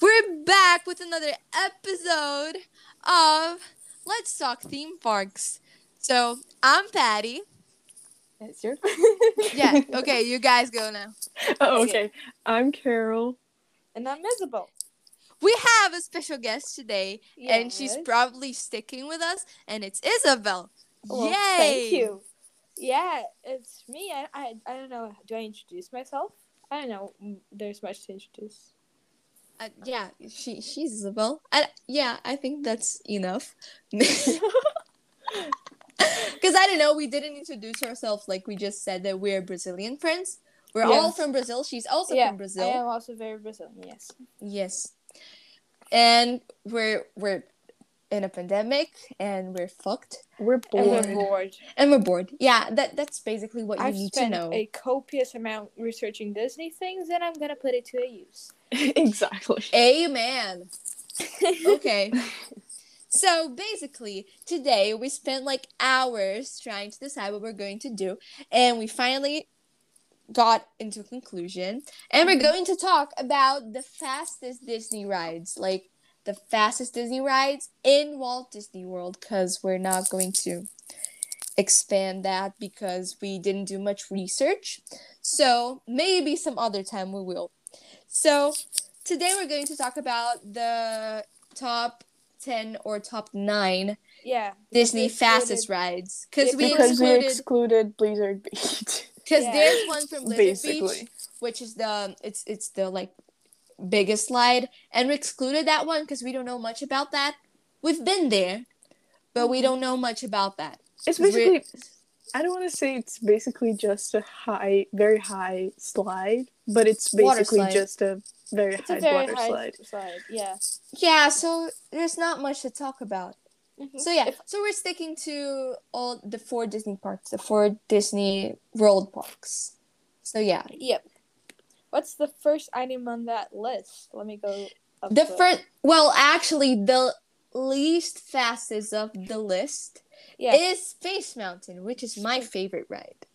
We're back with another episode of Let's Talk Theme Parks. So I'm Patty. It's your. Yeah, okay, you guys go now. oh, okay. I'm Carol. And I'm Isabel. We have a special guest today, and she's probably sticking with us, and it's Isabel. Well, Yay! Thank you. Yeah, it's me. I, I I don't know. Do I introduce myself? I don't know. Mm, There's much to introduce. Uh, yeah, she she's Isabel. I, yeah, I think that's enough. Because I don't know, we didn't introduce ourselves like we just said that we're Brazilian friends. We're all from Brazil. She's also yeah, from Brazil. Yeah, I am also very Brazilian. Yes. Yes. And we're we're in a pandemic and we're fucked We're And bored. we're bored. and we're bored. Yeah, that that's basically what you I've need to spent know. a copious amount researching Disney things, and I'm gonna put it to a use. exactly. Amen. Okay. so basically, today we spent like hours trying to decide what we're going to do, and we finally got into a conclusion. And we're mm-hmm. going to talk about the fastest Disney rides, like the fastest Disney rides in Walt Disney World, because we're not going to expand that because we didn't do much research. So maybe some other time we will. So today we're going to talk about the top 10 or top 9 Yeah. Disney they fastest rides because we because we excluded excluded Blizzard Beach. because Yeah. there's one from Blizzard Basically. Beach which is the it's it's the like biggest slide and we excluded that one because we don't know much about that we've been there but we Mhm. don't know much about that It's 'Cause we're- basically. I don't want to say it's basically just a high, very high slide, but it's basically just a very It's high a very water high slide. slide. Yeah. yeah so there's not much to talk about Mhm. So yeah, If- so we're sticking to all the four Disney parks, the four Disney World parks. So yeah, Yep. What's the first item on that list? Let me go. Up the first, well, actually, the least fastest of the list Yeah. is Space Mountain, which is my favorite ride.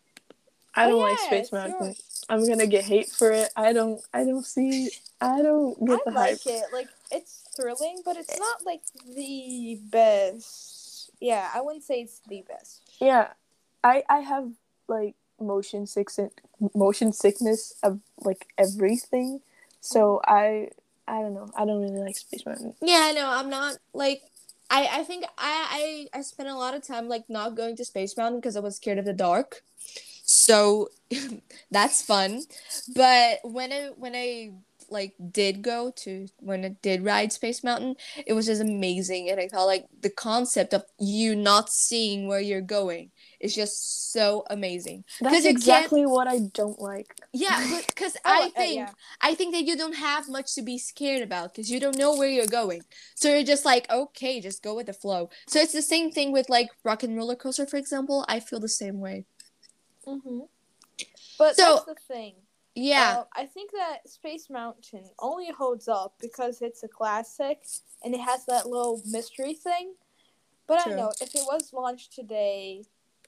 I don't Oh, like Space Mountain. yours. I'm gonna get hate for it. I don't. I don't see. I don't get I the like hype. it. Like it's thrilling, but it's not like the best. Yeah, I wouldn't say it's the best. Yeah, I I have like motion sickness, motion sickness of like everything. So I I don't know. I don't really like Space Mountain. Yeah, no, I'm not like. I, I think I, I I spent a lot of time like not going to Space Mountain because I was scared of the dark, so that's fun. But when I when I like did go to when I did ride Space Mountain, it was just amazing, and I felt like the concept of you not seeing where you're going is just so amazing. That's exactly what I don't like. Yeah, because Oh, I uh, think yeah. I think that you don't have much to be scared about because you don't know where you're going. So you're just like, okay, just go with the flow. So it's the same thing with like Rock and Roller Coaster, for example. I feel the same way. Mm-hmm. But So- that's the thing. Yeah, Uh, I think that Space Mountain only holds up because it's a classic and it has that little mystery thing. But I True. don't know if it was launched today,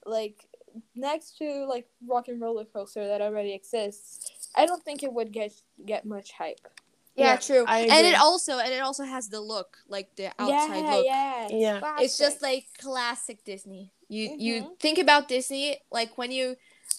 like next to like Rock and Roller Coaster that already exists, I don't think it would get get much hype. yeah, yeah, true. And it also and it also has the look, like the outside yeah, look. yeah, it's Yeah. It's just like classic Disney. You you Mhm. think about Disney like when you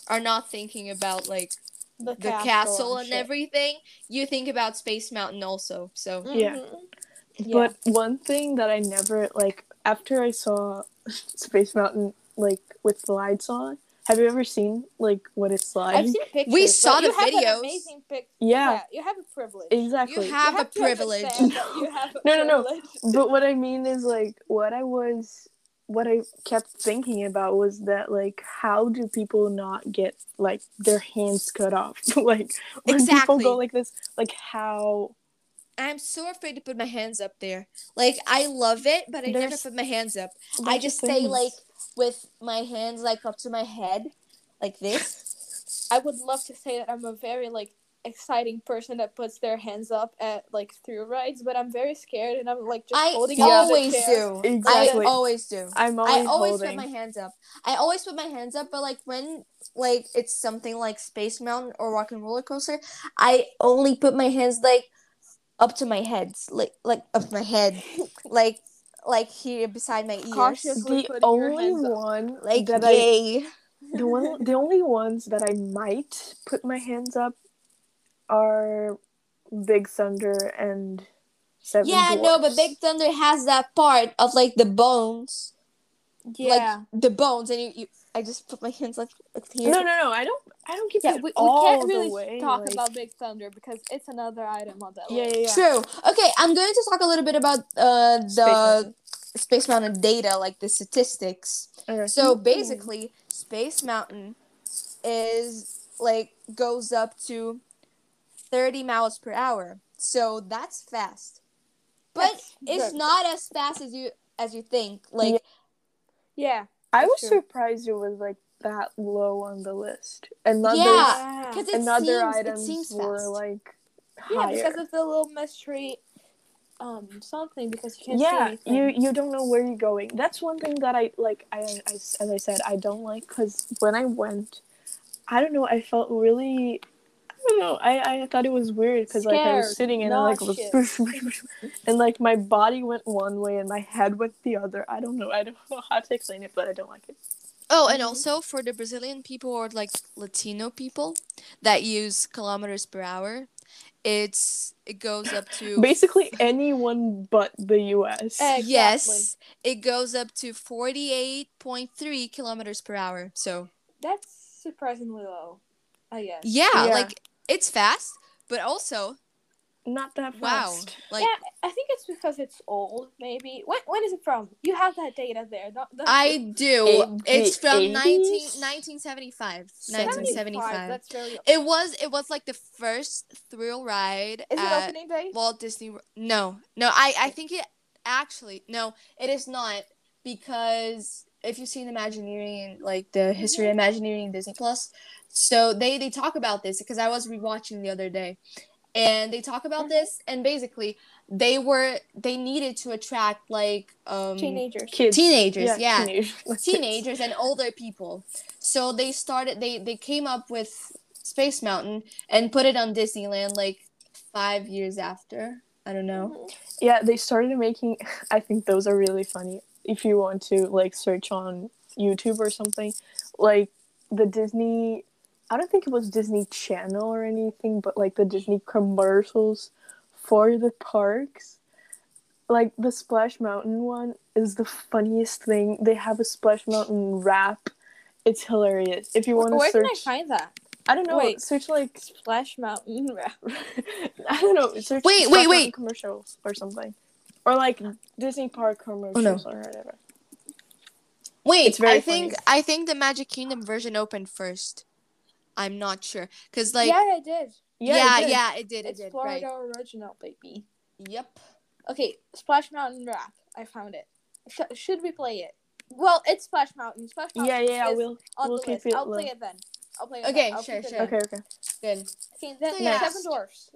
are not thinking about like the, the castle and shit. everything, you think about Space Mountain also. So Yeah. Mhm. But one thing that I never like after I saw Space Mountain like with the lights on. Have you ever seen like what it's like? I've seen pictures. We but saw you the have an videos. amazing pic- Yeah. you have a privilege. exactly. you have, You a privilege. understand you have a No, no, no. privilege. but what I mean is like what I was what I kept thinking about was that like how do people not get like their hands cut off? like when people go like this, like how I'm so afraid to put my hands up there. Like I love it, but I never put my hands up. I just stay like with my hands like up to my head, like this. I would love to say that I'm a very like exciting person that puts their hands up at like through rides, but I'm very scared and I'm like just I holding Yeah. on to the always do. Exactly. I always do. I'm always. I always, always holding. put my hands up. I always put my hands up, but like when like it's something like Space Mountain or Rock and Roller Coaster, I only put my hands like up to my head, like like up my head, like like here beside my ears, Cautiously The only hands up. one like that I gay. the one the only ones that I might put my hands up are Big Thunder and Seven yeah, no, but Big Thunder has that part of like the bones, Yeah. like the bones, and you, you I just put my hands like here. No, no, no. I don't. I don't keep yeah, it we, we can't really way. talk like- about Big Thunder because it's another item on that Yeah, list. yeah, yeah. True. Okay, I'm going to talk a little bit about uh Space the Mountain. Space Mountain data, like the statistics. Okay. So basically, Space Mountain is like goes up to 30 miles per hour. So that's fast. But That's it's very not as fast as you as you think. Like Yeah. I was true. surprised it was like that low on the list. And Yeah, cuz it seems items it seems were fast. like Yeah, because of the little mystery um something because you can't see yeah, you you don't know where you're going. That's one thing that I like. I, I as I said, I don't like because when I went, I don't know. I felt really. I don't know. I, I thought it was weird because like I was sitting and I like was and like my body went one way and my head went the other. I don't know. I don't know how to explain it, but I don't like it. Oh, and Mhm. also for the Brazilian people or like Latino people that use kilometers per hour, it's it goes up to Basically, anyone but the U.S. Exactly. Yes, it goes up to 48.3 kilometers per hour. So, That's surprisingly low, I guess. yeah, Yeah. like it's fast, but also, Not that fast. wow. fast. Like yeah, I think it's because it's old. Maybe when when is it from? You have that data there. Don't, don't I do. Eight- It's from 80s? 19, 1975. 1975. That's very. It was it was like the first thrill ride Is it opening day? Walt Disney Wor- No. No, I I think it actually no, it is not because if you've seen Imagineering like the history of mm-hmm. Imagineering Disney Plus, so they they talk about this because I was rewatching the other day. And they talk about this and basically they were they needed to attract like um Teenagers. Kids. teenagers, yeah. Teenagers. teenagers and older people. So they started they they came up with Space Mountain and put it on Disneyland like 5 years after. I don't know. Mhm. Yeah, they started making. I think those are really funny. If you want to like search on YouTube or something, like the Disney. I don't think it was Disney Channel or anything, but like the Disney commercials for the parks. Like the Splash Mountain one is the funniest thing. They have a Splash Mountain rap. It's hilarious. If you want to Where can I find that? I don't know. Wait. Search like Splash Mountain rap. I don't know. Search Wait, Splash wait, Mountain wait. commercials or something, or like Disney Park commercials or whatever. Wait, It's very I think I think the Magic Kingdom version opened first. I'm not sure cuz like yeah, it did. yeah, it yeah, it, did, it It's did, Florida right. original, baby. Yep. Okay, Splash Mountain rap. I found it. Sh- should we play it? Well, it's Splash Mountain. Splash Mountain. Yeah, yeah. is We'll on we'll the keep list. it I'll low. play it then. I'll play it. Okay, then. I'll sure, it sure. Okay, okay. Good. Okay, then So, yeah. Seven Dwarfs.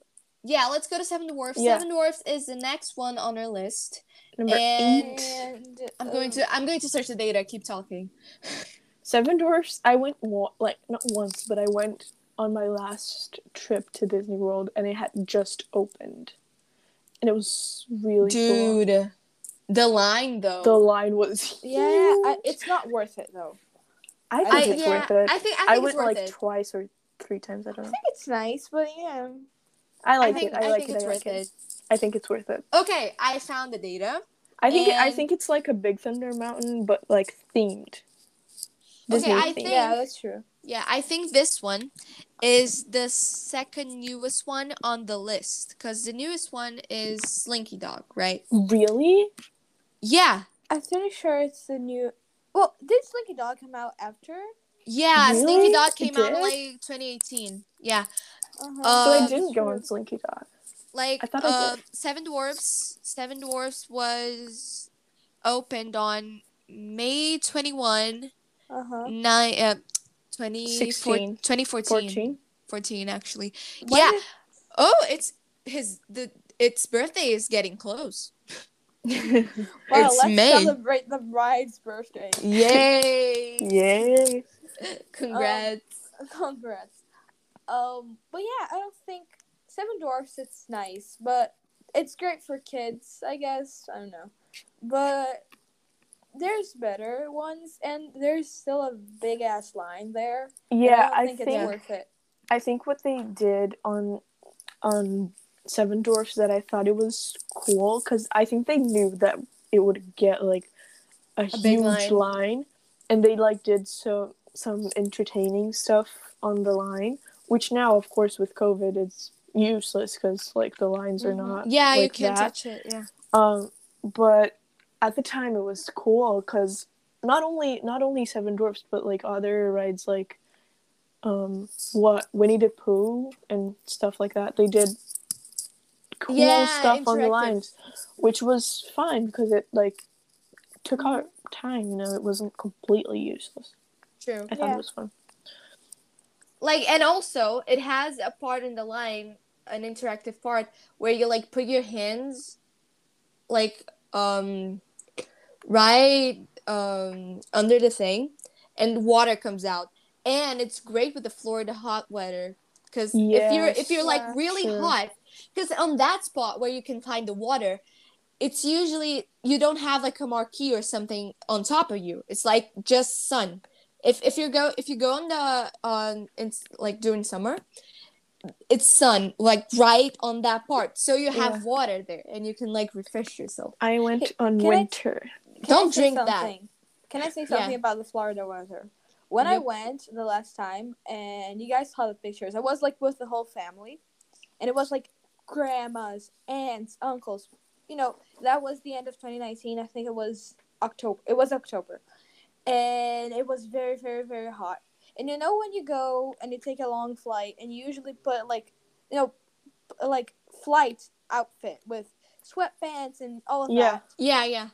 Yeah, let's go to Seven Dwarfs. Yeah. Seven Dwarfs is the next one on our list. Number And- eight. And I'm going um, to I'm going to search the data. Keep talking. Seven Dwarfs. I went wa- like not once, but I went on my last trip to Disney World, and it had just opened, and it was really full. Dude, the line though. The line was Yeah, I, it's not worth it though. I think I- it's yeah, worth it. I think I think I it's went worth like it. twice or three times. I don't know. I think it's nice, but yeah. I like I think it. I, I, like think it. it's I worth it. it. I think it's worth it. Okay, I found the data. I think it, I think it's like a Big Thunder Mountain, but like themed. Disney I themed. think- Yeah, that's true. Yeah, I think this one is the second newest one on the list because the newest one is Slinky Dog, right? Really? Yeah, I'm pretty sure it's the new. Well, did Slinky Dog come out after? yeah. Really? Slinky Dog came out in like 2018. Yeah, Uh-huh. Uh, so I Um, didn't go on Slinky Dog. like I thought I uh, did. Seven Dwarfs. Seven Dwarfs was opened on May 21, Uh huh. nine, uh, 20, 16. 2014. 14. 14 actually. When yeah. Oh, it's his the its birthday is getting close. Wow, It's let's May. celebrate the bride's birthday. Yay! Yay. Congrats. Congrats. Um, but yeah, I don't think Seven Dwarfs. It's nice, but it's great for kids, I guess. I don't know, but there's better ones, and there's still a big ass line there. Yeah, I I think, think, it's worth it. I think what they did on on Seven Dwarfs that I thought it was cool because I think they knew that it would get like a, big huge line. line. and they like did so some entertaining stuff on the line, which now of course with COVID it's useless because like the lines are Mhm. not Yeah, you can't that. touch it. Yeah. Um, but at the time it was cool because not only not only Seven Dwarfs but like other rides like um what Winnie the Pooh and stuff like that. They did cool Yeah, stuff on the lines, which was fine because it like took our time. You know, it wasn't completely useless. True. I thought Yeah. it was fun. Like, and also it has a part in the line, an interactive part where you like put your hands, like, um, right um under the thing, and water comes out, and it's great with the Florida hot weather. Because if you're if you're like really hot, because on that spot where you can find the water, it's usually you don't have like a marquee or something on top of you. It's like just sun. If if you go if you go on the on it's like during summer, it's sun like right on that part, so you have Yeah. water there and you can like refresh yourself. I went Hey, on I- winter. Can Don't I say drink that. Can I say something Yeah. about the Florida weather? When I went the last time, and you guys saw the pictures, I was like with the whole family, and it was like grandmas, aunts, uncles. You know, that was the end of 2019. I think it was October. It was October, and it was very, very, very hot. And you know when you go and you take a long flight, and you usually put like, you know, like flight outfit with sweatpants and all of Yeah. that Yeah, yeah.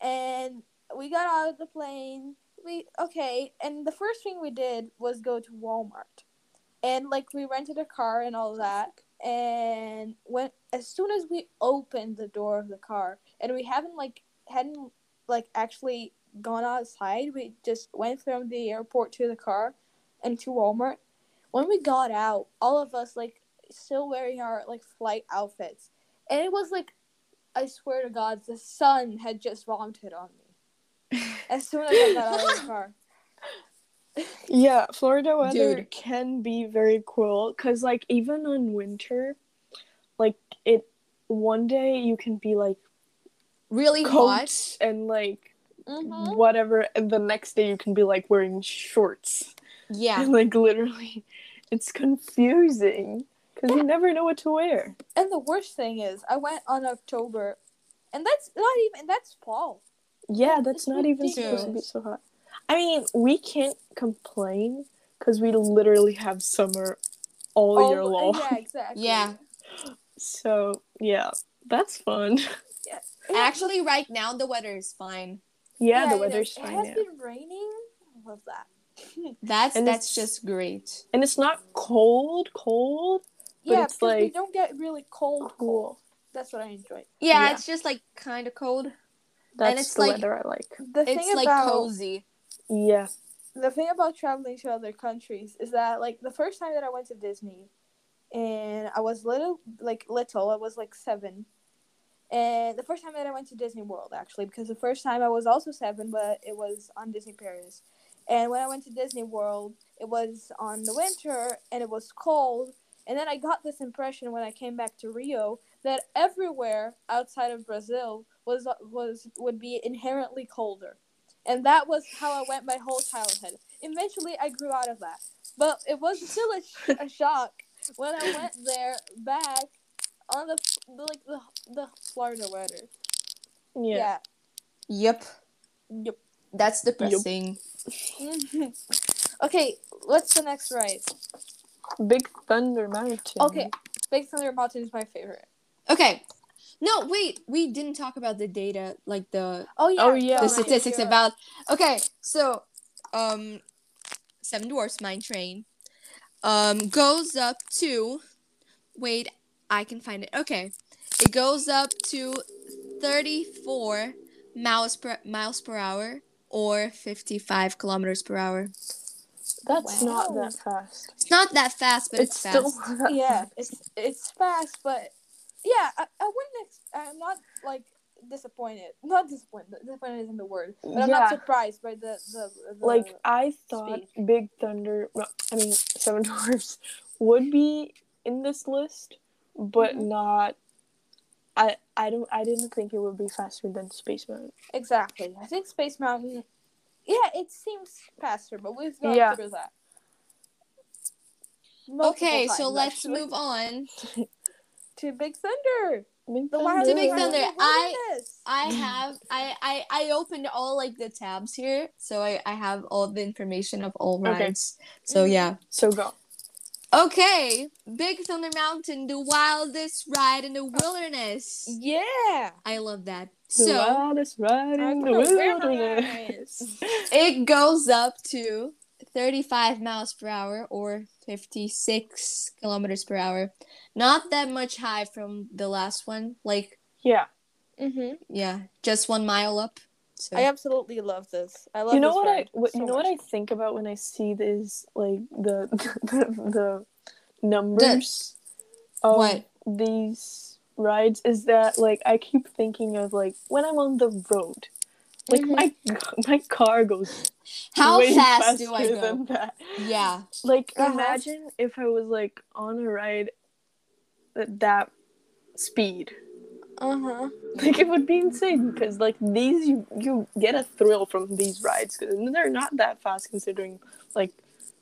And we got out of the plane. We okay, and the first thing we did was go to Walmart, and like we rented a car and all that. And when as soon as we opened the door of the car, and we haven't like hadn't like actually gone outside, we just went from the airport to the car and to Walmart. When we got out, all of us like still wearing our like flight outfits, and it was like I swear to God, the sun had just vomited on me. As soon as I got out of the car. Yeah, Florida weather Dude. can be very cool because, like, even in winter, like it, one day you can be like Really hot. and like Mm-hmm. whatever, and the next day you can be like wearing shorts. Yeah. And, like literally, it's confusing because you never know what to wear. And the worst thing is, I went on October, and that's not even that's fall. Yeah, It's that's not even supposed to be so hot. I mean, we can't complain because we literally have summer all year Oh, long. Yeah, exactly. Yeah. So yeah, that's fun. Yeah, Actually, right now the weather is fine. Yeah, the it weather's is. It fine has now. been raining. I love that. That's And that's just great. and it's not cold, cold. But yeah, it's because we like don't get really cold. Cool. That's what I enjoy. Yeah, Yeah. it's just like kind of cold. That's it's the like- weather I like. The It's thing like about cozy. Yeah. the thing about traveling to other countries is that like the first time that I went to Disney and I was little like little, I was like seven. And the first time that I went to Disney World actually, because the first time I was also seven, but it was on Disney Paris. And when I went to Disney World, it was on the winter and it was cold. And then I got this impression when I came back to Rio that everywhere outside of Brazil was was would be inherently colder. And that was how I went my whole childhood. Eventually, I grew out of that, but it was still a, sh- a shock when I went there back on the, the like the the Florida weather. Yeah. Yep. Yep. That's depressing. okay, what's the next ride? Big Thunder Mountain. Okay, Big Thunder Mountain is my favorite. Okay. No, wait. We didn't talk about the data, like the Oh yeah. Oh, yeah. the statistics you're about. Okay, so um, Seven Dwarfs Mine Train um goes up to. Wait, I can find it. Okay, it goes up to thirty-four miles per miles per hour or fifty-five kilometers per hour. That's not that fast. It's not that fast, but it's, it's still fast. not Yeah, fast. it's it's fast, but yeah, I, I wouldn't. Ex- I'm not like disappointed. Not disappointed. Disappointed isn't the word, but I'm Yeah. not surprised by the the, the like I thought speed. Big Thunder, I mean Seven Dwarfs, would be in this list, but Mhm. not. I I don't I didn't think it would be faster than Space Mountain. exactly. I think Space Mountain. Yeah, it seems faster, but we've gone Yeah. through that. Multiple Okay, so let's actually. move on. to Big Thunder. Big The Thunder. Wild To Big Wild Thunder, I- I have I, I I opened all like the tabs here, so I I have all the information of all Okay. rides. So Mhm. yeah. So go. Okay, Big Thunder Mountain, the wildest ride in the wilderness. Yeah. I love that. The So wildest ride in the Wilderness. wilderness. it goes up to 35 miles per hour or 56 kilometers per hour. Not that much high from the last one. Like, yeah. Mm-hmm. yeah, just one mile up. So I absolutely love this. I love. you know this what ride I what, so you know what. I think about when I see these like the the, the numbers of What? these rides is that like I keep thinking of like when I'm on the road. Like Mhm. my my car goes how way fast do I go? than that. Yeah. Like Uh-huh. imagine if I was like on a ride at that speed. Uh huh. Like it would be insane because like these you you get a thrill from these rides because they're not that fast considering like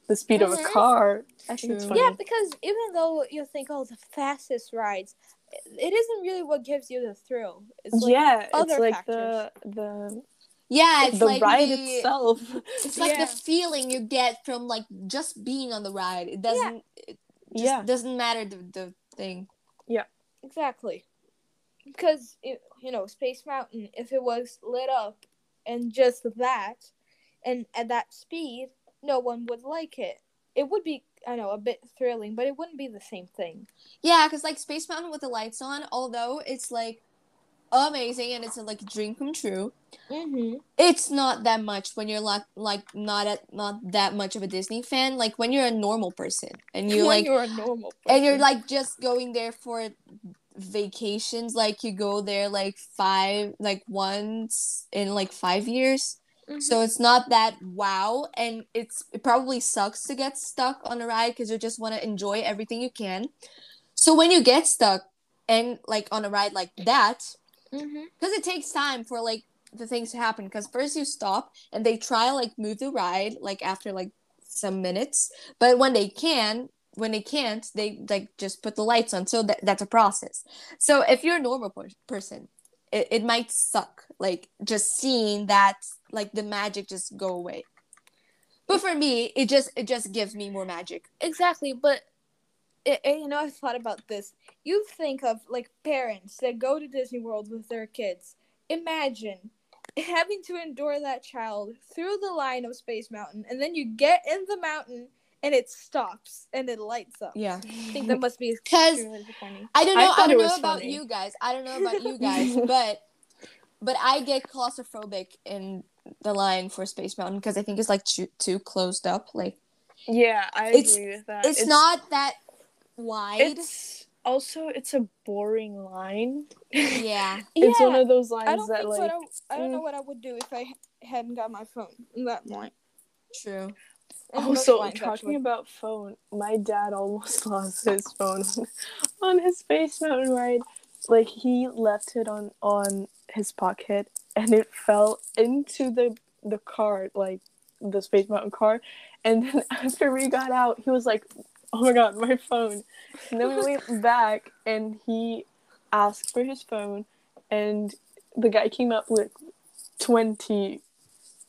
the speed of a Mhm. car. I think it's funny. Yeah, because even though you think, oh, the fastest rides, it isn't really what gives you the thrill. It's like, yeah, it's other like the the Yeah, it's the like ride the, itself. It's like Yeah. the feeling you get from like just being on the ride. It doesn't it just Yeah. doesn't matter the, the thing. Yeah. Exactly. Because, it, you know, Space Mountain, if it was lit up and just that, and at that speed, no one would like it. It would be, I know, a bit thrilling, but it wouldn't be the same thing. Yeah, because like Space Mountain with the lights on, although it's like amazing and it's a like dream come true, Mm-hmm. it's not that much when you're like like not at not that much of a Disney fan. Like when you're a normal person and you like you're a normal person. and you're like just going there for vacations like you go there like five like once in like five years Mhm. so it's not that wow and it's it probably sucks to get stuck on a ride because you just want to enjoy everything you can. So when you get stuck and like on a ride like that because it takes time for like the things to happen because first you stop and they try like move the ride like after like some minutes but when they can when they can't they like just put the lights on so that, that's a process. So if you're a normal per- person it, it might suck like just seeing that like the magic just go away but for me it just it just gives me more magic Exactly, but it, it- you know, I've thought about this. You think of like parents that go to Disney World with their kids. Imagine having to endure that child through the line of Space Mountain, and then you get in the mountain and it stops and it lights up. yeah I think that must be because. I don't know. I, thought it don't know about funny. you guys. I don't know about you guys, but but I get claustrophobic in the line for Space Mountain because I think it's like too, too closed up. Like Yeah, I It's- agree with that. it's, not that wide. It's also it's a boring line. yeah. It's Yeah, one of those lines I don't that think like what I, I don't know mm. what I would do if I hadn't got my phone in that point. True. Also, oh, lines, talking about phone, my dad almost lost his phone on his Space Mountain ride. Like he left it on on his pocket, and it fell into the the car, like the Space Mountain car. And then after we got out, he was like, "Oh my god, my phone!" And then we went back, and he asked for his phone, and the guy came up with twenty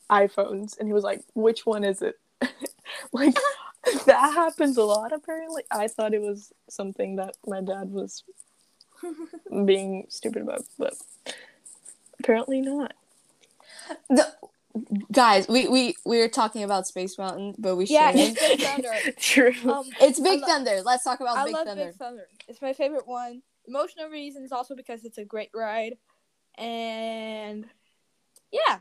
iPhones, and he was like, "Which one is it?" like that happens a lot apparently i thought it was something that my dad was being stupid about but apparently not The, guys, we we we were talking about Space Mountain, but we Yeah, shouldn't. it's Big Thunder. true Um, It's Big lo- Thunder. Let's talk about I Big love Thunder. Big Thunder. It's my favorite one. Emotional reasons, also because it's a great ride, and yeah,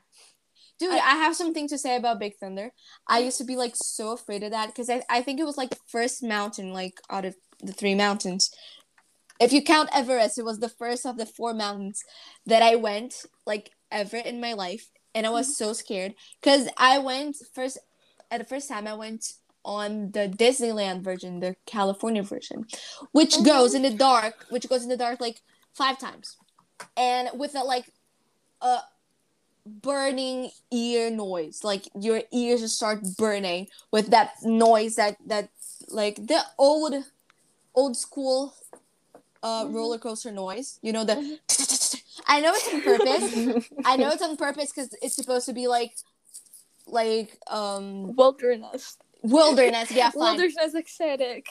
Dude, I, have something to say about Big Thunder. I mm. used to be like so afraid of that because I, I think it was like the first mountain like out of the three mountains if you count Everest, it was the first of the four mountains that I went like ever in my life, and I was mm-hmm. so scared because I went first. At the first time, I went on the Disneyland version, the California version, which Mhm. goes in the dark, which goes in the dark like five times, and with a like a burning ear noise, like your ears just start burning with that noise that that like the old old school uh Mhm. roller coaster noise. You know the. Mhm. I know it's on purpose. I know it's on purpose because it's supposed to be like, like um Wilderness. wilderness. Yeah, fine. Wilderness aesthetic.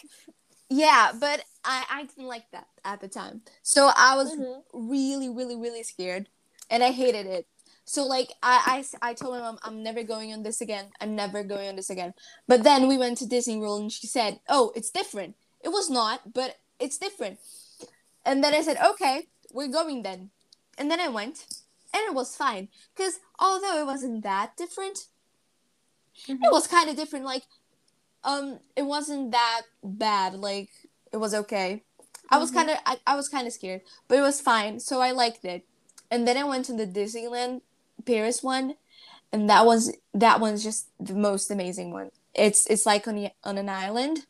Yeah, but I I didn't like that at the time, so I was Mhm. really really really scared, and I hated it. So like I, I I told my mom I'm never going on this again. I'm never going on this again. But then we went to Disney World and she said, "Oh, it's different." It was not, but it's different. And then I said, "Okay, we're going then." And then I went, and it was fine. Cause although it wasn't that different, Mhm. it was kind of different. Like, um, it wasn't that bad. Like, it was okay. I was Mhm. kind of I, I was kind of scared, but it was fine. So I liked it. And then I went to the Disneyland Paris one, and that was that one's just the most amazing one. It's it's like on the, on an island,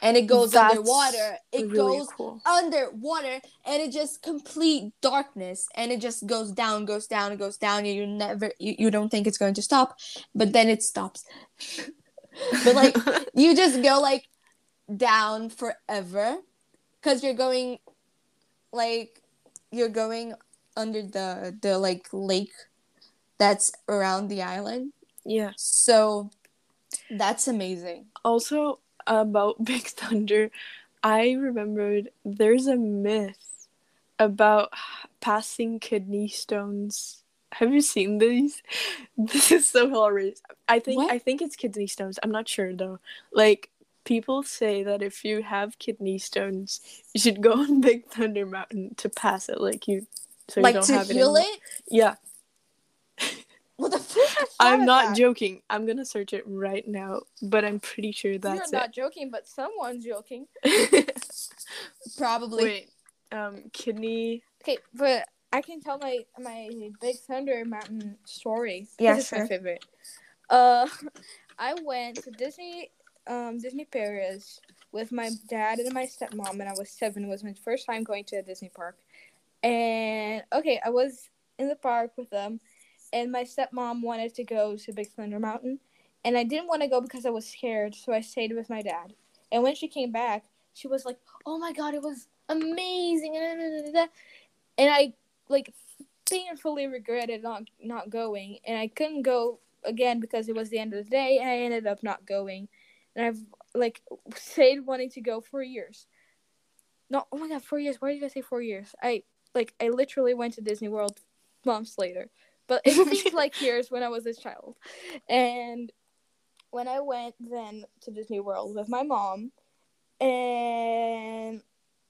and it goes That's underwater. It really goes cool. underwater and it just complete darkness and it just goes down goes down goes down and you never you, you don't think it's going to stop but then it stops but like you just go like down forever because you're going like you're going under the the like lake that's around the island yeah. so that's amazing Also about Big Thunder, I remembered there's a myth about passing kidney stones. Have you seen these? This is so hilarious. I think What? I think it's kidney stones. I'm not sure though. Like people say that if you have kidney stones, you should go on Big Thunder Mountain to pass it. Like you, so you don't to have heal it. it, Yeah, what the fuck I'm not that. joking. I'm gonna search it right now, but I'm pretty sure that's You're not joking, but someone's joking. probably Wait, um, kidney. Okay, but I can tell my my Big Thunder Mountain story. 'cause Yeah, it's sure. my favorite. Uh, I went to Disney, um, Disney Paris with my dad and my stepmom, and I was seven. It was my first time going to a Disney park, and okay, I was in the park with them, and my stepmom wanted to go to Big Thunder Mountain, and I didn't want to go because I was scared, so I stayed with my dad. And when she came back, she was like, "Oh my god, it was amazing!" And I like painfully regretted not not going, and I couldn't go again because it was the end of the day, and I ended up not going. And I've like stayed wanting to go for years. No, oh my god, four years. Why did I say four years? I like I literally went to Disney World months later, but it seems like years when I was a child. And when I went then to Disney World with my mom, and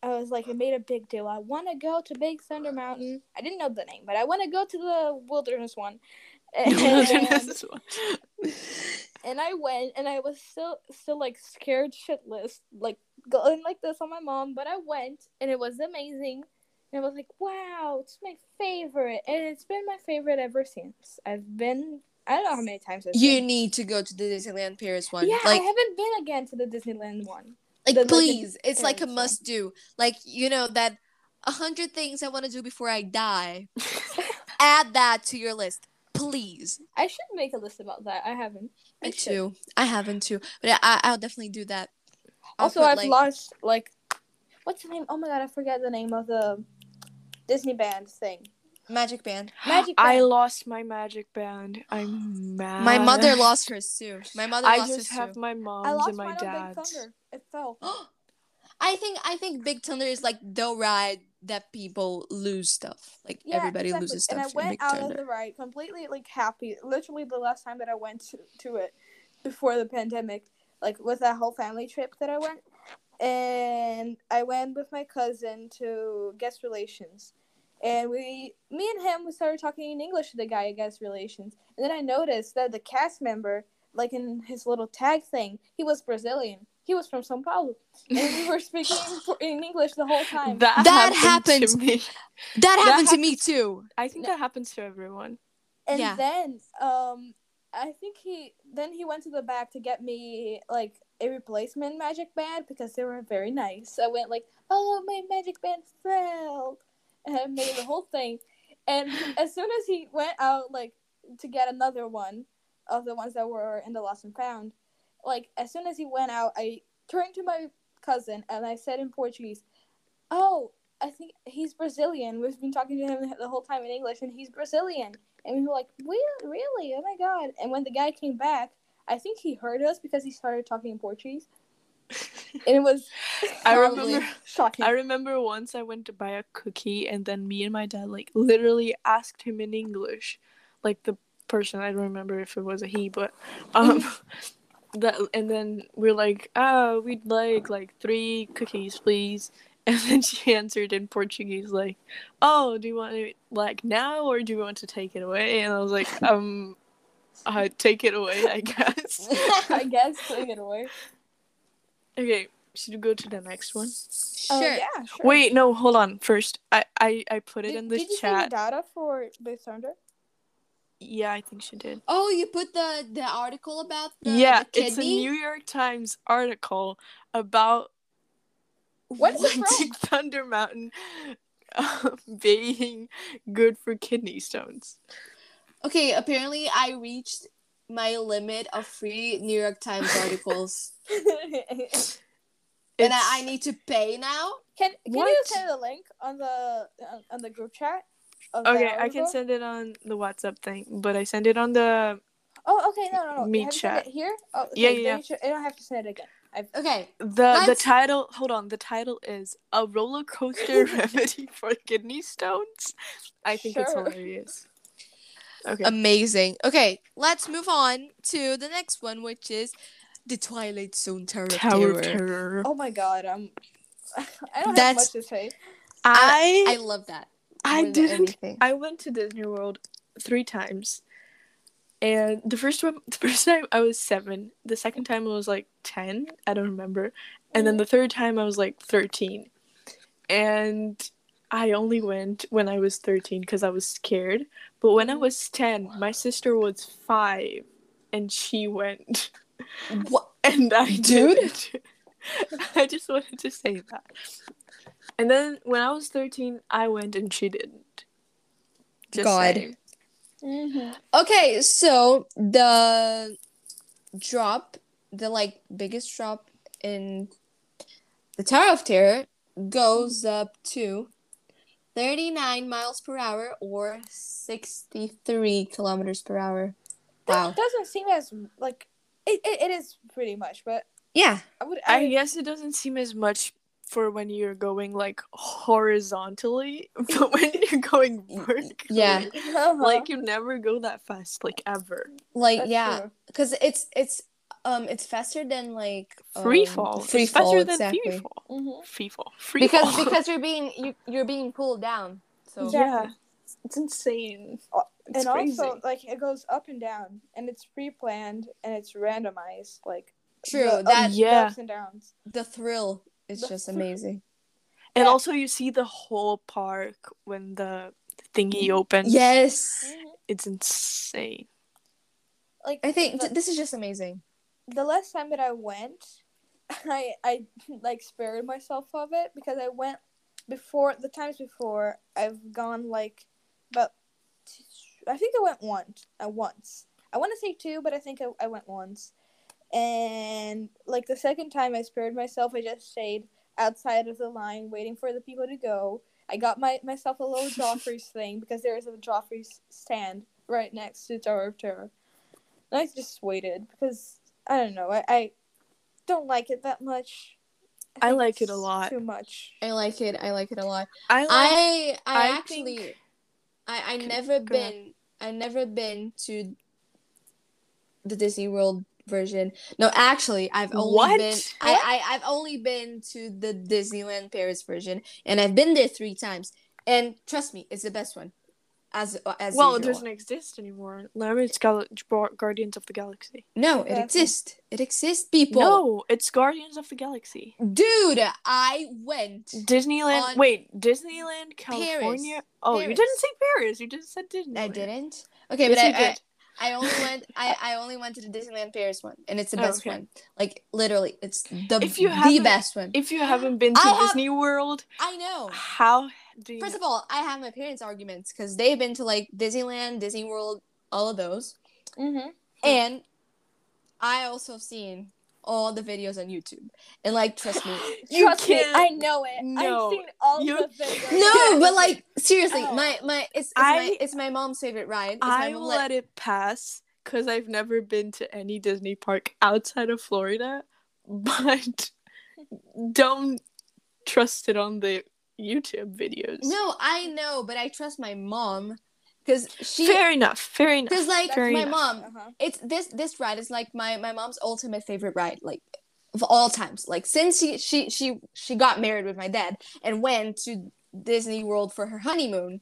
I was like, I made a big deal. I want to go to Big Thunder Mountain. I didn't know the name, but I want to go to the wilderness one. And, and I went, and I was still, still like scared shitless, like going like this on my mom. But I went, and it was amazing. And I was like, wow, it's my favorite, and it's been my favorite ever since. I've been, I don't know how many times I've You been. need to go to the Disneyland Paris one. Yeah, like, I haven't been again to the Disneyland one. like the- please, it's like a Paris one. must do. Like you know that a hundred things I want to do before I die. Add that to your list, please. I should make a list about that. I haven't. I Me should. too. I haven't too, but I, I'll definitely do that. I'll Also, put, I've like- lost like, what's the name? Oh my god, I forget the name of the Disney band thing. Magic Band. Magic band. I lost my magic band. I'm mad. My mother lost hers too. My mother I lost just hers have too. my mom's I lost and my mine on Big dad's. Thunder. It fell. I think I think Big Thunder is like the ride that people lose stuff. Like Yeah, everybody exactly. loses stuff. And I went Big out Thunder. of the ride completely like happy. Literally the last time that I went to, to it before the pandemic, like with that whole family trip that I went. And I went with my cousin to guest relations. And we me and him we started talking in English to the guy at guest relations. And then I noticed that the cast member like in his little tag thing, he was Brazilian. He was from São Paulo, and we were speaking in, in English the whole time. That, That happened to me. That happened to me too. I think that happens to everyone. and Yeah. then um i think he then he went to the back to get me like a replacement magic band because they were very nice i went like oh my magic band failed," and I made the whole thing and as soon as he went out like to get another one of the ones that were in the lost and found like as soon as he went out i turned to my cousin and i said in portuguese oh i think he's brazilian we've been talking to him the whole time in english and he's brazilian and we were like, "Really? Really? Oh my god!" And when the guy came back, I think he heard us because he started talking in Portuguese, and it was I remember shocking. I remember once I went to buy a cookie and then me and my dad like literally asked him in English. Like the person I don't remember if it was a he, but um that and then we're like, Oh, we'd like like three cookies, please. And then she answered in Portuguese like, Oh, do you want it like now or do you want to take it away? And I was like, um uh, take it away, I guess. I guess take it away. okay, should we go to the next one? Oh, Sure. yeah. Sure. Wait, no, hold on. First, I I, I put it Did, in the did you save the chat. data for the thunder? Yeah, I think she did. Oh, you put the the article about the, yeah, the it's a? New York Times article about What's it? Big Thunder Mountain um, being good for kidney stones. Okay, apparently I reached my limit of free New York Times articles, and I, I need to pay now. can can you send a link on the on, on the group chat? Okay, I can send it on the WhatsApp thing, but I send it on the Oh, okay. No, no, no. Me Have you chat. it here. Oh, okay, Yeah, then yeah, You I don't have to send it again. I've, Okay, the the Let's- title. Hold on, the title is a roller coaster remedy for kidney stones. I think it's hilarious. Okay. amazing. Okay, let's move on to the next one, which is the Twilight Zone Tower Tower Terror. of Terror. oh my god. I'm. I don't That's- have much to say. I I love that. I didn't. anything. I went to Disney World three times, and the first one, the first time I was seven. The second time I was like ten. I don't remember, and then the third time I was like thirteen, and I only went when I was thirteen because I was scared. But when I was ten, my sister was five, and she went, What? and I Dude? didn't. I just wanted to say that. And then when I was 13, I went and she didn't. Just God. Mm-hmm. Okay, so the drop, the like biggest drop in the Tower of Terror goes up to 39 miles per hour or 63 kilometers per hour. Wow. That doesn't seem as like it, it, it is pretty much, but Yeah. I would. I guess it doesn't seem as much for when you're going like horizontally, but when you're going vertically, Yeah. Uh-huh. like you never go that fast, like ever. Like That's yeah, cuz it's it's um it's faster than like Free um, fall. Free it's fall faster than exactly. free fall. Mhm. Free fall. Free Because fall. because you're being you you're being pulled down. So yeah, it's insane. Oh, It's and crazy. also like it goes up and down, and it's pre-planned and it's randomized. Like True, the, that- ups, Yeah. the ups and downs. the thrill is The just thrill. amazing. and yeah. also you see the whole park when the thingy opens. Yes. it's insane. Like I think the, th- this is just amazing. The last time that I went, I I like spared myself of it because I went before the times before I've gone like about I think I went once. I once. I want to say two, but I think I, I went once. And like the second time I spared myself, I just stayed outside of the line waiting for the people to go. I got my myself a little Joffrey's thing because there is a Joffrey's stand right next to Tower of Terror. And I just waited because I don't know. I, I don't like it that much. I think like it a lot. Too much. I like it. I like it a lot. I like I I, I actually think- I I never go ahead. been I never been to the Disney World version. No, actually, I've only What? been I, I I've only been to the Disneyland Paris version, and I've been there three times. And trust me, it's the best one. As as well, it doesn't exist anymore. Now it's Gal- Guardians of the Galaxy. No, it exists. It exists, people. No, it's Guardians of the Galaxy. dude, I went. Disneyland. On wait, Disneyland, California. Oh, you didn't say Paris. You just said Disneyland. I didn't. Okay, Yes, but I, did. I I only went. I I only went to the Disneyland Paris one, and it's the Oh, best okay. one. Like literally, it's the If you the best one. If you haven't been to I have- Disney World, I know. how do? First of all, I have my parents' arguments because they've been to like Disneyland, Disney World, all of those, Mm-hmm. and I also have seen all the videos on YouTube. And like, trust me, You Trust can't- I know it. No, I've seen all you the videos. no, but like seriously, Oh. my my it's it's, I- my, it's my mom's favorite ride. It's I will let it pass because I've never been to any Disney park outside of Florida, but don't trust it on the YouTube videos. No, I know, but I trust my mom because she fair enough. Fair enough. because like Fair my enough. mom Uh-huh. it's this this ride is like my my mom's ultimate favorite ride like of all times like since she she she she got married with my dad and went to disney world for her honeymoon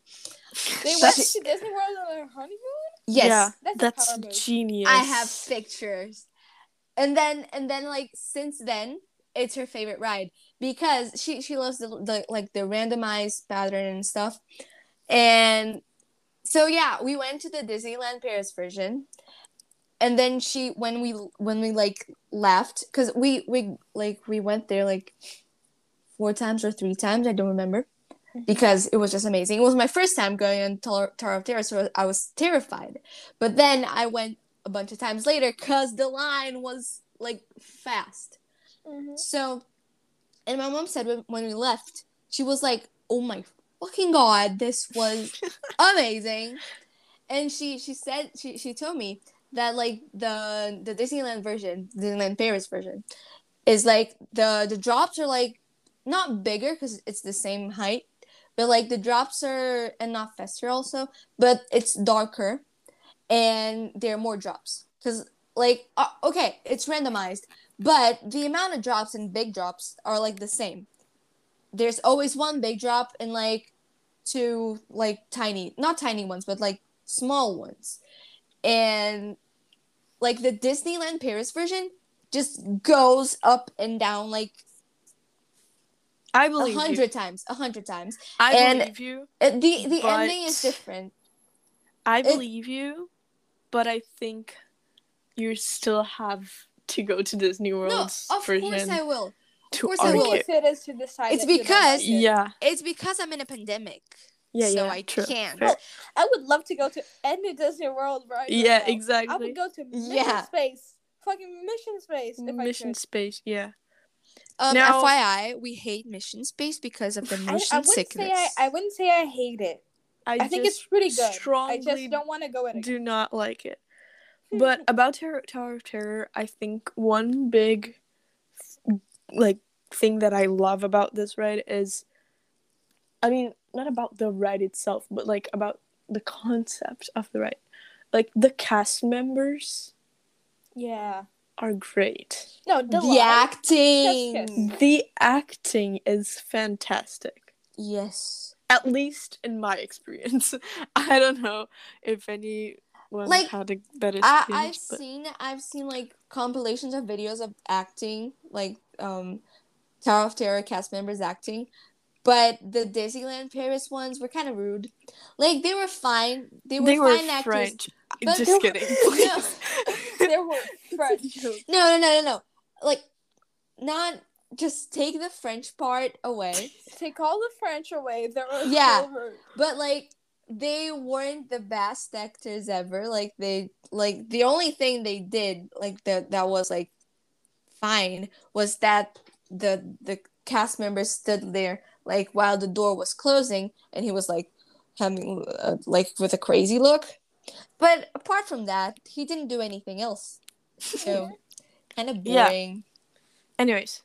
They went That's- to Disney World on their honeymoon. yes Yeah, That's that's genius. i have pictures and then and then like since then it's her favorite ride because she she loves the, the like the randomized pattern and stuff. And so yeah we went to the disneyland paris version and then she when we when we like left because we we like we went there like four times or three times i don't remember because it was just amazing. It was my first time going on Tower, Tower of Terror so i was terrified. But then i went a bunch of times later because the line was like fast. Mm-hmm. so and my mom said when, when we left she was like oh my fucking god this was amazing. And she she said she, she told me that like the the disneyland version disneyland paris version is like the the drops are like not bigger because it's the same height but like the drops are and not faster also but it's darker and there are more drops because like uh, okay it's randomized but the amount of drops and big drops are like the same there's always one big drop and like two like tiny not tiny ones but like small ones and like the disneyland paris version just goes up and down like I believe you. hundred times a hundred times I and- believe you. Uh, the the ending is different I it- believe you, but I think you still have to go to Disney World. no of version course i will to course I will. If it is to decide, It's that you don't because- it. Yeah, it's because i'm in a pandemic yeah, so yeah. i true. can't Fair. I would love to go to any Disney World right Yeah, now. exactly. I would go to Mission Yeah. Space. Fucking Mission Space. If Mission I. Space, yeah. Um, Now- FYI, we hate mission space because of the I, motion I wouldn't sickness. say I, I wouldn't say I hate it. I, think it's pretty good. I just don't want to go in do not like it. But about Terror, Tower of Terror, I think one big like thing that I love about this ride is I mean, not about the ride itself, but like about the concept of the ride. Like the cast members Yeah. are great. No, the, the acting. Yes, yes. The acting is fantastic. Yes. At least in my experience. I don't know if anyone Like, had a better I, experience. I've but... seen I've seen like compilations of videos of acting, like um Tower of Terror cast members acting. But the Disneyland Paris ones were kind of rude. Like they were fine. They were they were fine actors. French. but Just they were- kidding. No. they were French. No, no, no, no, no. Like not just take the French part away. Take all the French away. They were Yeah. so hurt. but like they weren't the best actors ever like they like the only thing they did like that that was like fine was that the the cast members stood there like while the door was closing and he was like having uh, like with a crazy look but apart from that he didn't do anything else so kind of boring. Yeah. Anyways,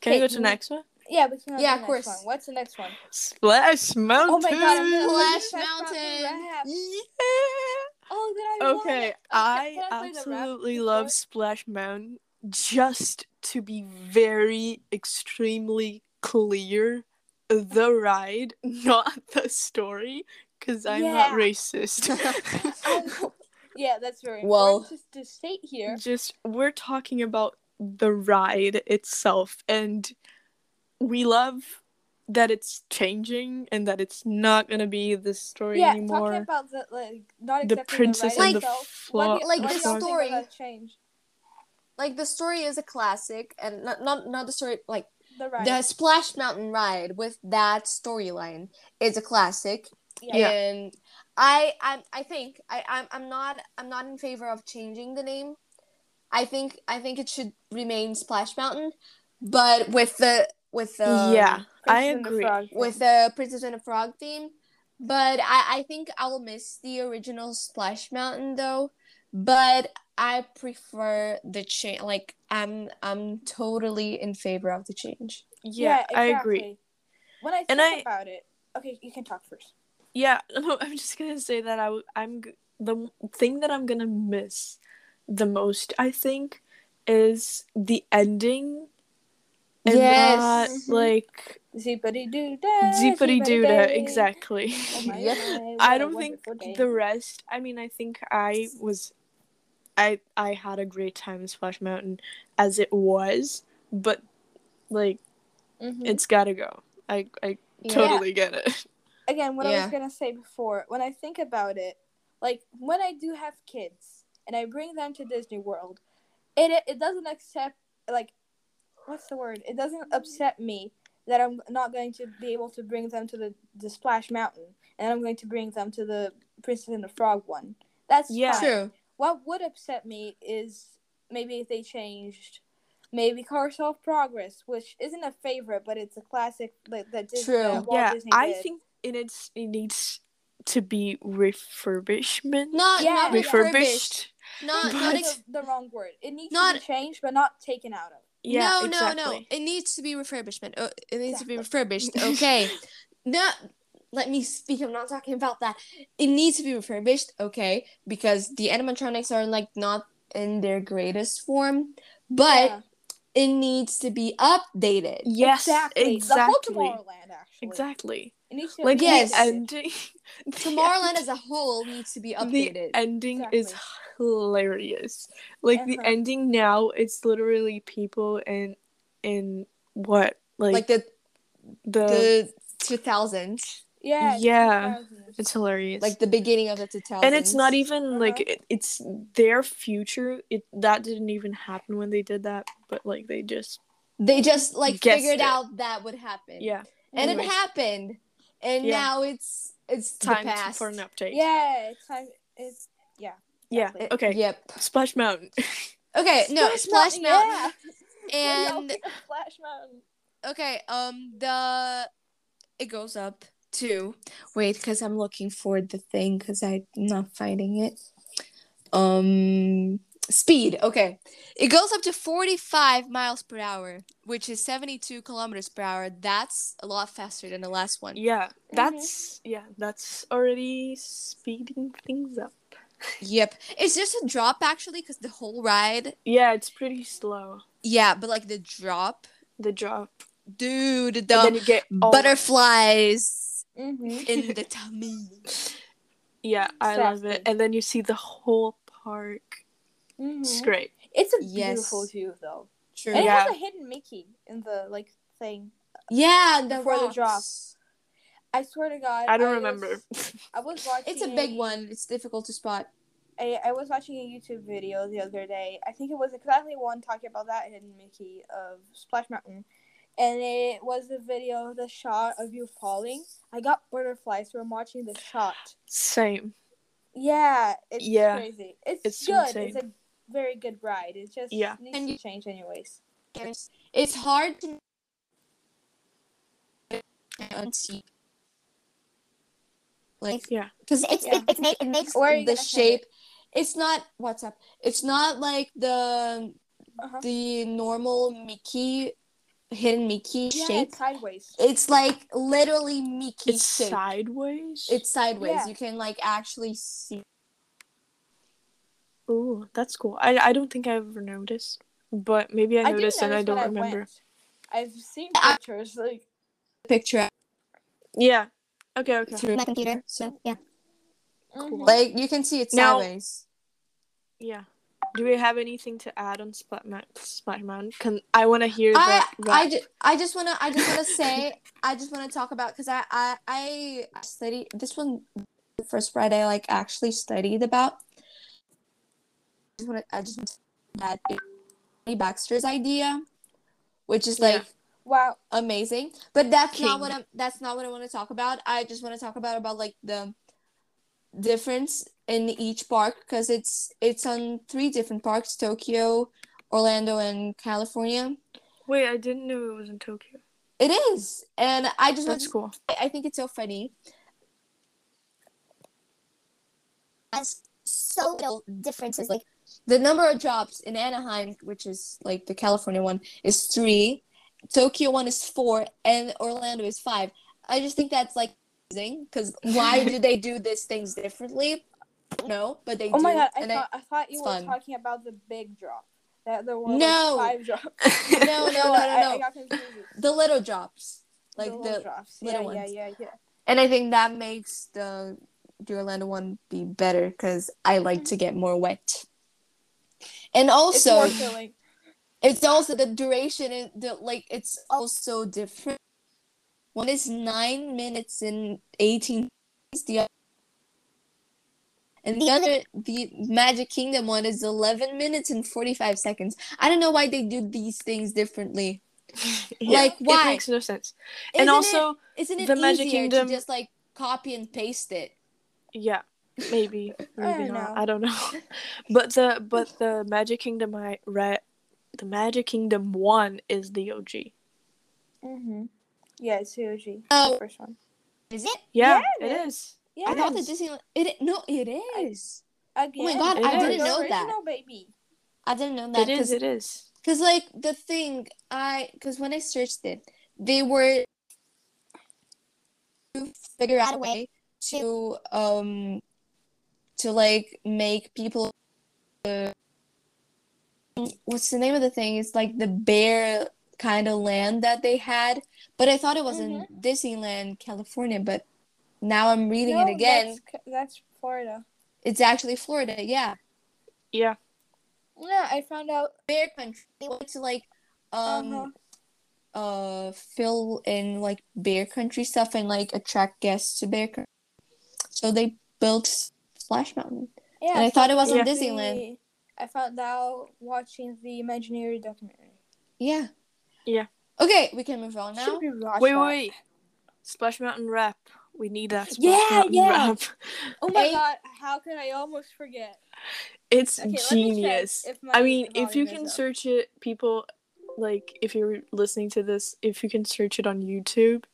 can Okay, we go to the next one? Yeah, but you know Yeah, of course. One. What's the next one? Splash Mountain. Oh my god, I'm Splash Mountain. Yeah. Oh, did I? want Okay, it? I I play the rap absolutely love Splash Mountain. Just to be very extremely clear, the ride, not the story, because I'm Yeah. not racist. Um, yeah, that's very Well- important just to state here. Just we're talking about the ride itself, and we love that it's changing and that it's not gonna be this story Yeah, anymore. talking about the like not The princess the right and the itself. flaw- what do, Like what the do y'all think story. about change? like the story is a classic, and not not not the story like The right. the Splash Mountain ride with that storyline is a classic. Yeah. And I I'm I think I I'm I'm not I'm not in favor of changing the name. I think I think it should remain Splash Mountain, but with the with the yeah, I Princess and agree. Frog with the Princess and the Frog theme. But I, I think I'll miss the original Splash Mountain though. But I prefer the change. Like I'm I'm totally in favor of the change. Yeah, I agree. When I think And I- about it, okay, you can talk first. Yeah, no, I'm just gonna say that I'm the thing that I'm gonna miss the most. I think is the ending. And Yes. not Mhm. like Zippity doo dah. zippity doo dah. Exactly. Oh my, Yep. I don't think day. the rest. I mean, I think I was, I I had a great time in Splash Mountain as it was, but like Mhm. it's gotta go. I I Yeah. totally get it. again what I was gonna say before, when I think about it, like when I do have kids and I bring them to Disney World, it it doesn't accept like what's the word? It doesn't upset me that I'm not going to be able to bring them to the, the Splash Mountain and I'm going to bring them to the Princess and the Frog one. That's Yeah. fine. True. What would upset me is maybe if they changed maybe Carousel of Progress, which isn't a favorite, but it's a classic that, that Disney, True. that Walt yeah, Disney I did. think it needs it needs to be refurbishment. Not Yeah. not refurbished. refurbished. Not That's not ex- the, the wrong word. It needs Not- to be changed, but not taken out of. Yeah, no, exactly. no, no. It needs to be refurbishment. Oh, it needs to be refurbished. Okay. no, let me speak. I'm not talking about that. It needs to be refurbished. Okay, because the animatronics are like not in their greatest form, but Yeah, it needs to be updated. Yes, exactly. exactly. The whole Tomorrowland, actually. Exactly. It needs to Like be Yes. the updated. ending. Tomorrowland as a whole needs to be updated. The ending is Exactly. Hilarious. Like the Uh-huh. ending now, it's literally people in in what like, like the the, the 2000s, Yeah. Yeah. 2000s. it's hilarious. like the beginning of the 2000s. and it's not even like Uh-huh. it, it's their future. It that didn't even happen when they did that, but like they just they just like figured it. out that would happen. yeah. and Anyways. it happened and Yeah. now it's it's Time the to- past. for an update. Yeah, it's time. It's yeah. Yeah. exactly. Okay. Yep. Splash Mountain. Okay. No. Splash Mountain, Mountain. yeah. What do y'all And think Splash Mountain. okay. Um. The it goes up to wait because I'm looking for the thing because I'm not finding it. Um. Speed. Okay. It goes up to 45 miles per hour, which is 72 kilometers per hour. That's a lot faster than the last one. yeah. That's yeah. That's already speeding things up. Yep. It's just a drop actually because the whole ride. Yeah, it's pretty slow. Yeah, but like the drop, The drop. dude, and then the you get all- butterflies Mm-hmm. in the tummy. Yeah, I love it. Exactly. And then you see the whole park. It's great. It's a Yes. beautiful view, though. True. And Yeah. it has a hidden Mickey in the like thing. Yeah, the Before the drop. I swear to God, I don't was- remember. I was watching. It's a big one. It's difficult to spot. I, I was watching a YouTube video the other day. I think it was exactly one talking about that hidden Mickey of Splash Mountain. And it was the video of the shot of you falling. I got butterflies from watching the shot. Same. Yeah, it's Yeah. crazy. It's, It's good. insane. It's a very good ride. It just Yeah. needs And to you- change anyways. It's, it's hard to unsee. Like, Yeah. because it's Yeah. it, it, make, it makes you the shape. It's not what's up. It's not like the Uh-huh. the normal Mickey hidden Mickey Yeah, shape. it's sideways. It's like literally Mickey It's shape. sideways. It's sideways. Yeah. You can like actually see. Ooh, that's cool. I, I don't think I ever noticed. But maybe I didn't noticed and I don't remember. went. I've seen pictures like picture. Yeah. Okay, okay. through my computer. So yeah. Mhm. like you can see it Now- sideways. Yeah. Do we have anything to add on Splat Ma- Splash Mountain? Can I want to hear the I rap. I, ju- I just wanna I just wanna say I just wanna talk about because I I I studied this one the first part I like actually studied about. I just wanna I just want to that Baxter's idea, which is like Yeah. Wow. amazing. But that's not what I'm that's not what I want to talk about. I just want to talk about about like the difference in each park because it's it's on three different parks, Tokyo, Orlando, and California. Wait, I didn't know it was in Tokyo. It is. And I just That's to cool. I think it's so funny. Has so little differences. Like The number of jobs in Anaheim, which is like the California one, is three. Tokyo one is four, and Orlando is five. I just think that's like because why do they do these things differently? No, but they Oh do. my god! I and I- thought I, thought you were fun. talking about the big drop. That there were No. five drops. no, no, no, no, I, I no. got confused. The little drops, like the the, little drops. Yeah, little yeah, ones. yeah, yeah. and I think that makes the the Orlando one be better because I like to mm-hmm. get more wet. And It's also, more filling. It's also the duration and the like it's also different one is nine minutes and 18 seconds, the other and the other the magic kingdom one is 11 minutes and 45 seconds i don't know why they do these things differently Yeah, Like, why? It makes no sense. isn't and also, isn't it the Magic Kingdom- to just like copy and paste it yeah, maybe, maybe don't not. know. I don't know. but the but the Magic Kingdom I read, the Magic Kingdom one is the OG. Mm-hmm. Yeah, it's COG. Oh. The first one. is it Yeah, Yeah, it it is. Yeah. i thought the disneyland it no it is Again. my God, I it's didn't know that. original, baby. i didn't know that It is. 'cause- It is. Cause like the thing I, cause when I searched it, they were to figure out a way to um to like make people. Uh, what's the name of the thing? It's like the bear kind of land that they had, but I thought it was in Disneyland, California. But now I'm reading No, it again. That's, that's Florida. It's actually Florida. Yeah, Yeah. Yeah, I found out. bear country. They want to like um. Uh-huh. uh fill in like bear country stuff and like attract guests to bear country. So they built Splash Mountain. Yeah, And I thought it was in found Disneyland. The- I found out watching the Imagineering documentary. Yeah. Yeah. Okay, we can move on now. Should we watch Wait, that? wait, wait. Splash Mountain rap. We need that. Splash Yeah, Mountain yeah. rap. Oh my Hey. god, how could I almost forget? It's Okay, let me genius. I mean, if you can up. search it, people like if you're listening to this, if you can search it on YouTube,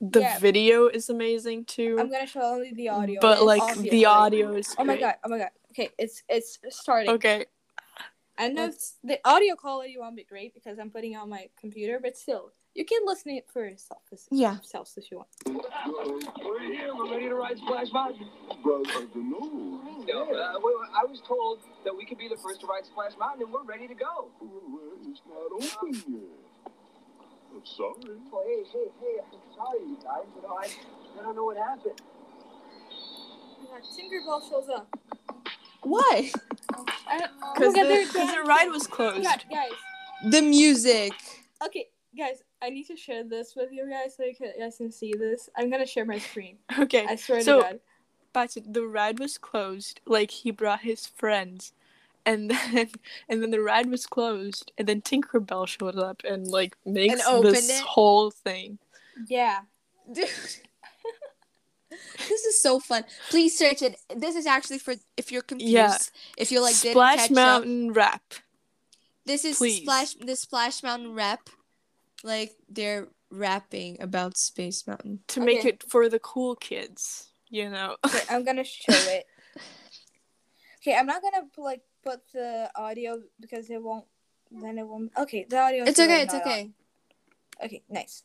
the Yeah. video is amazing too. I'm gonna show only the audio. but like obviously- the audio is Oh my great. god! Oh my god! Okay, it's it's starting. Okay. I know Let's- the audio quality won't be great because I'm putting it on my computer, but still, you can listen to it for yourself. If, Yeah. Selves if you want. We're here. We're ready to ride Splash Mountain. Well, I don't know. No, uh, we, I was told that we could be the first to ride Splash Mountain, and we're ready to go. Well, it's not open yet. I'm sorry. Oh, hey, hey, hey! I'm sorry, you guys. You know, I, I don't know what happened. Yeah, Tinkerbell shows up. Why? Because the, the ride was closed. Yeah, guys. The music. Okay, guys. I need to share this with you guys so you, can, guys can see this. I'm gonna share my screen. Okay. I swear So- to God. Back to the ride was closed. Like he brought his friends, and then and then the ride was closed, and then Tinkerbell showed up and like makes opened this it? whole thing. Yeah. Dude. this is so fun. Please search it. This is actually for if you're confused. Yeah. If you like didn't Splash catch up. Mountain rap. This is Please. Splash the Splash Mountain rap. Like they're rapping about Space Mountain. to make it for the cool kids, you know. Okay, I'm gonna show it. Okay, I'm not gonna like put the audio because it won't. Then it won't. Okay, the audio. It's okay, it's okay. on. Okay, nice.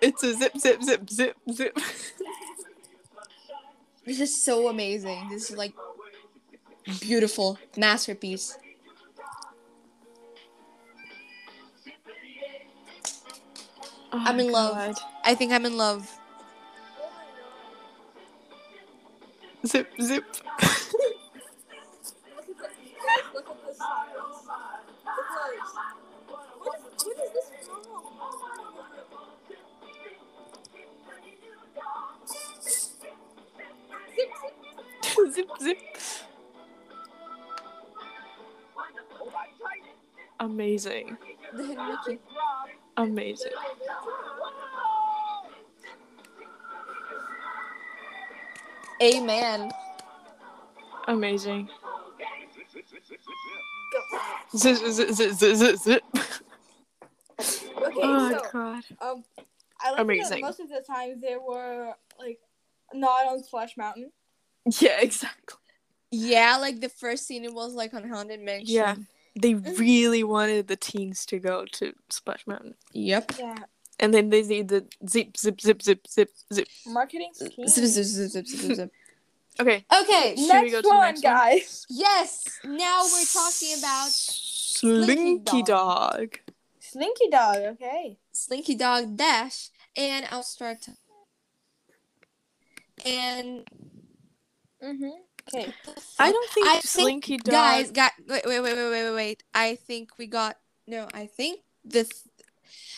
It's a zip, zip, zip, zip, zip. This is so amazing. This is like beautiful masterpiece. Oh I'm my in love. I think I'm in love. Zip, zip. zip, zip. Amazing. The hidden Mickey. Amazing. Amen. Amazing. Zip, zip, zip, zip, zip. Okay, Oh so god. um, I like Amazing. most of the time they were like not on Splash Mountain. Yeah, exactly. Yeah, like the first scene it was like on Haunted Mansion. Yeah. They mm. really wanted the teens to go to Splash Mountain. Yep. Yeah, And then they did the zip, zip, zip, zip, zip, zip. marketing scheme. Zip, zip, zip, zip, zip, zip. Okay. Okay. Should we Next go to the one, next one? guys. Yes. Now we're talking about Slinky Dog. Slinky Dog. Okay. Slinky Dog Dash, and I'll start. To... And Mhm. Okay. I don't think I think, Slinky Dog. guys, got wait, wait, wait, wait, wait, wait, wait. I think we got no. I think the, th-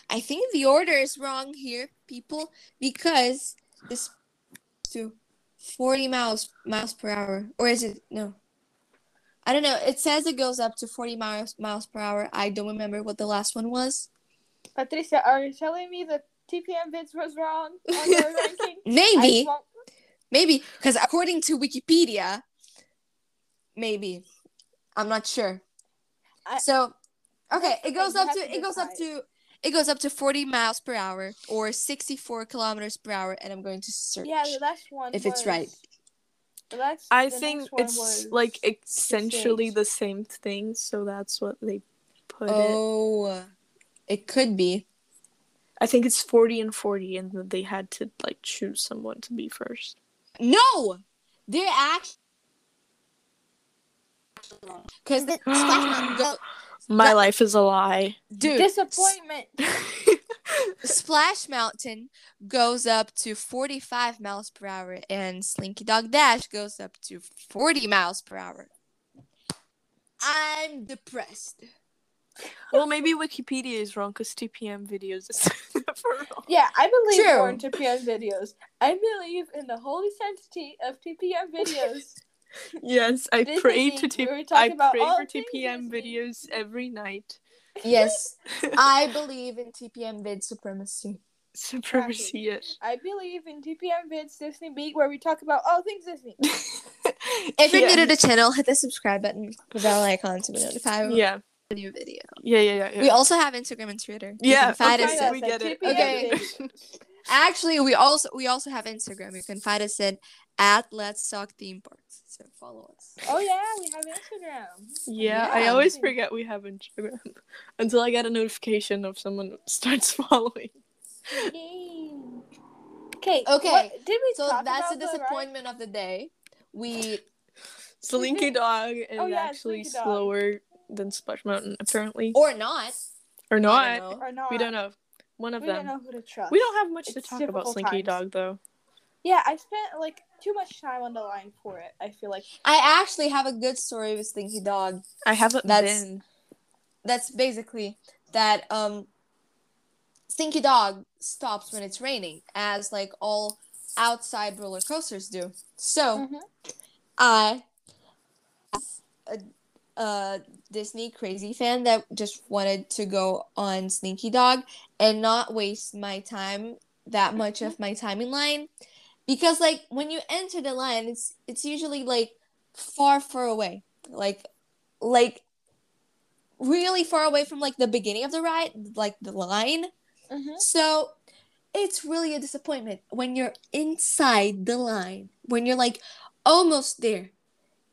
I think the order is wrong here, people, because this to forty miles miles per hour, or is it no? I don't know. It says it goes up to forty miles miles per hour. I don't remember what the last one was. Patricia, are you telling me that TPM Vids was wrong on their ranking? Maybe. I won't- Maybe because according to Wikipedia, maybe I'm not sure. I- so, okay, it goes up to to it goes up to it goes up to 40 miles per hour or 64 kilometers per hour, and I'm going to search. Yeah, the last one. If it's right. last- I think it's like essentially 68. the same thing, so that's what they put it. oh, it could be. I think it's 40 and 40, and then they had to like choose someone to be first. No, they're actually because the Splash Mountain. go, My That- life is a lie. dude. Disappointment. Splash Mountain goes up to 45 miles per hour, and Slinky Dog Dash goes up to 40 miles per hour. I'm depressed. Well, maybe Wikipedia is wrong because TPM videos is never wrong. Yeah, I believe True. more in TPM videos. I believe in the holy sanctity of TPM videos. Yes, I This pray to the- T- we I talk pray for things TPM videos every night. Yes, I believe in TPM vid supremacy. Supremacy, yes. I believe in TPM Vids Disney Beat, where we talk about all things Disney. If you're yeah. new to the channel, hit the subscribe button, the bell icon to be notified yeah, a new video. yeah, yeah, yeah. yeah. We also have Instagram and Twitter. You yeah, can find okay, us us we get it. Okay. Actually, we also we also have Instagram. You can find us at at Let's Talk Theme Parks. So follow us. Oh yeah, we have Instagram. Yeah, I Yeah. always forget we have Instagram until I get a notification of someone starts following. Yay. Okay. Okay, what- did we So talk that's about the the disappointment of the day. We Slinky Dog oh, is Oh, yeah, actually Slinky Dog. slower than Splash Mountain, apparently, or not. or not. don't. Or not? We don't know. One of We them. don't know who to trust. We don't have much to talk about Slinky times. Dog, though. Yeah, I spent like too much time on the line for it. I feel like. I actually have a good story with Slinky Dog. I haven't That's- been. That's basically that um Slinky Dog stops when it's raining, as like all outside roller coasters do. So Mhm. I a, a Disney crazy fan that just wanted to go on Slinky Dog and not waste my time that much of my time in line. Because like when you enter the line it's it's usually like far far away. Like like really far away from like the beginning of the ride like the line. Mhm. so it's really a disappointment when you're inside the line, when you're like almost there,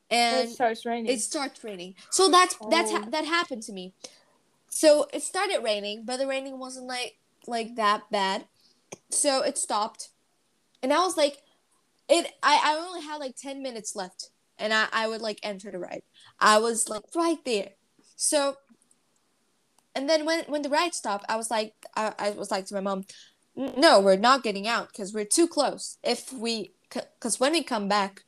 and it starts raining. it starts raining. So that's that's ha- Oh. that happened to me. So it started raining, but the raining wasn't like like that bad. So it stopped, and I was like, it. I I only had like ten minutes left, and I I would like enter the ride. I was like right there. So. And then when when the ride stopped, I was like I, I was like to my mom, no, we're not getting out because we're too close. If we because when we come back,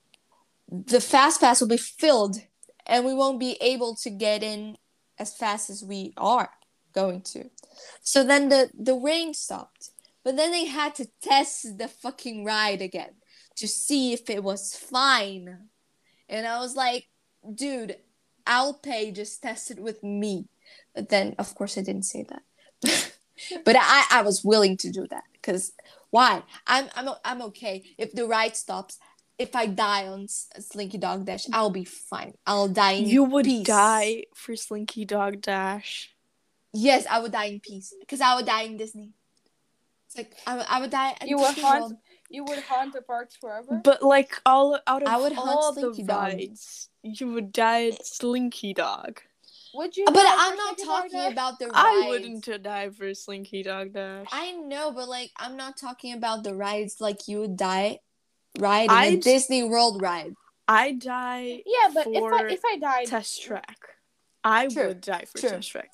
the fast pass will be filled and we won't be able to get in as fast as we are going to. So then the the rain stopped, but then they had to test the fucking ride again to see if it was fine. And I was like, dude, I'll pay. Just test it with me. But then, of course, I didn't say that. but I I was willing to do that because why? I'm I'm I'm okay if the ride stops if I die on Slinky Dog Dash, I'll be fine. I'll die in peace. You would peace. die for Slinky Dog Dash. Yes, I would die in peace because I would die in Disney. It's like I, would- I would die. In You would haunt- World. you would haunt the parks forever. But like all out of I would hunt all Slinky the Dog. rides, you would die at Slinky Dog. Would you? But I'm not Slinky talking about the rides. I wouldn't die for Slinky Dog Dash. I know, but like I'm not talking about the rides. Like you would die, ride in a I'd- Disney World ride. I die Yeah, but if I if I died, test track. I True, would die for true. test track.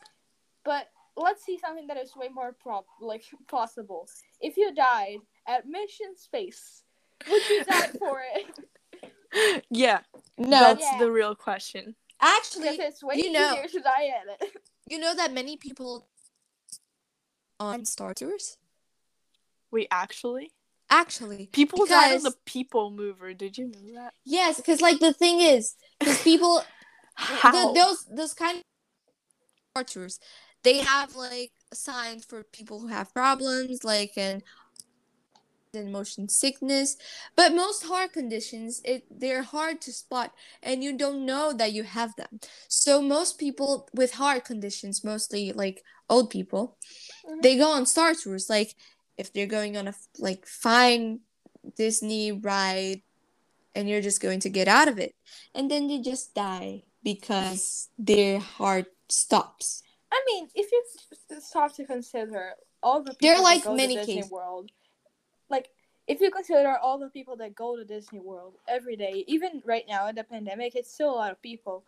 but let's see something that is way more prob like possible. If you died at Mission Space, would you die for it? Yeah, No, that's Yeah. the real question. actually, it's way you know- easier to die at it. you know that many people on Star Tours. Wait, actually, Actually, people died on Because- the People Mover. Did you know that? yes, because like the thing is, because people How? the, those those kind of Tours, they have like signs for people who have problems, like and and motion sickness. But most heart conditions, it they're hard to spot, and you don't know that you have them. So most people with heart conditions, mostly like old people, Mhm. they go on Star Tours. Like if they're going on a like fine Disney ride, and you're just going to get out of it, and then they just die because their heart stops. I mean, if you stop to consider all the people They're that like to Disney cases. World, like if you consider all the people that go to Disney World every day, even right now in the pandemic, it's still a lot of people.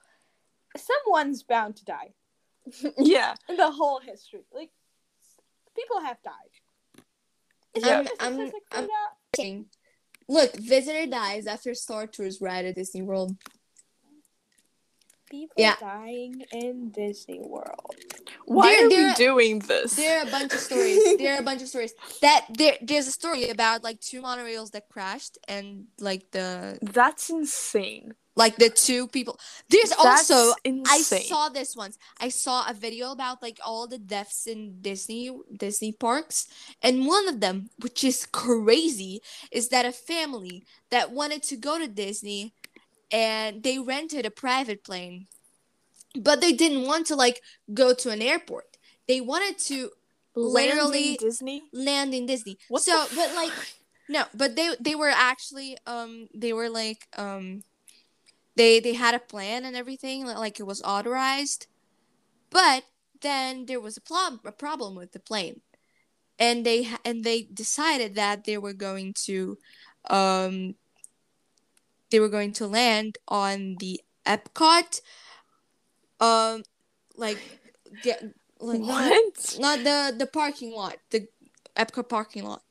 Someone's bound to die yeah, in the whole history. Like people have died. Is I'm- there a I'm- statistic for I'm- that? Look, visitor dies after Star Tours ride at Disney World. People Yeah. dying in Disney World. why There- are there- we doing this? There are a bunch of stories. There are a bunch of stories that there. There's a story about like two monorails that crashed and like the That's insane. Like the two people. There's That's also I saw this once. I saw a video about like all the deaths in Disney Disney parks, and one of them, which is crazy, is that a family that wanted to go to Disney, and they rented a private plane, but they didn't want to like go to an airport. They wanted to Land in literally- Disney. land in Disney. What so, but like no, but they they were actually um they were like um they they had a plan and everything like it was authorized, but then there was a, pl- a problem with the plane, and they and they decided that they were going to um they were going to land on the Epcot um like get like not- What? not the the parking lot, the Epcot parking lot,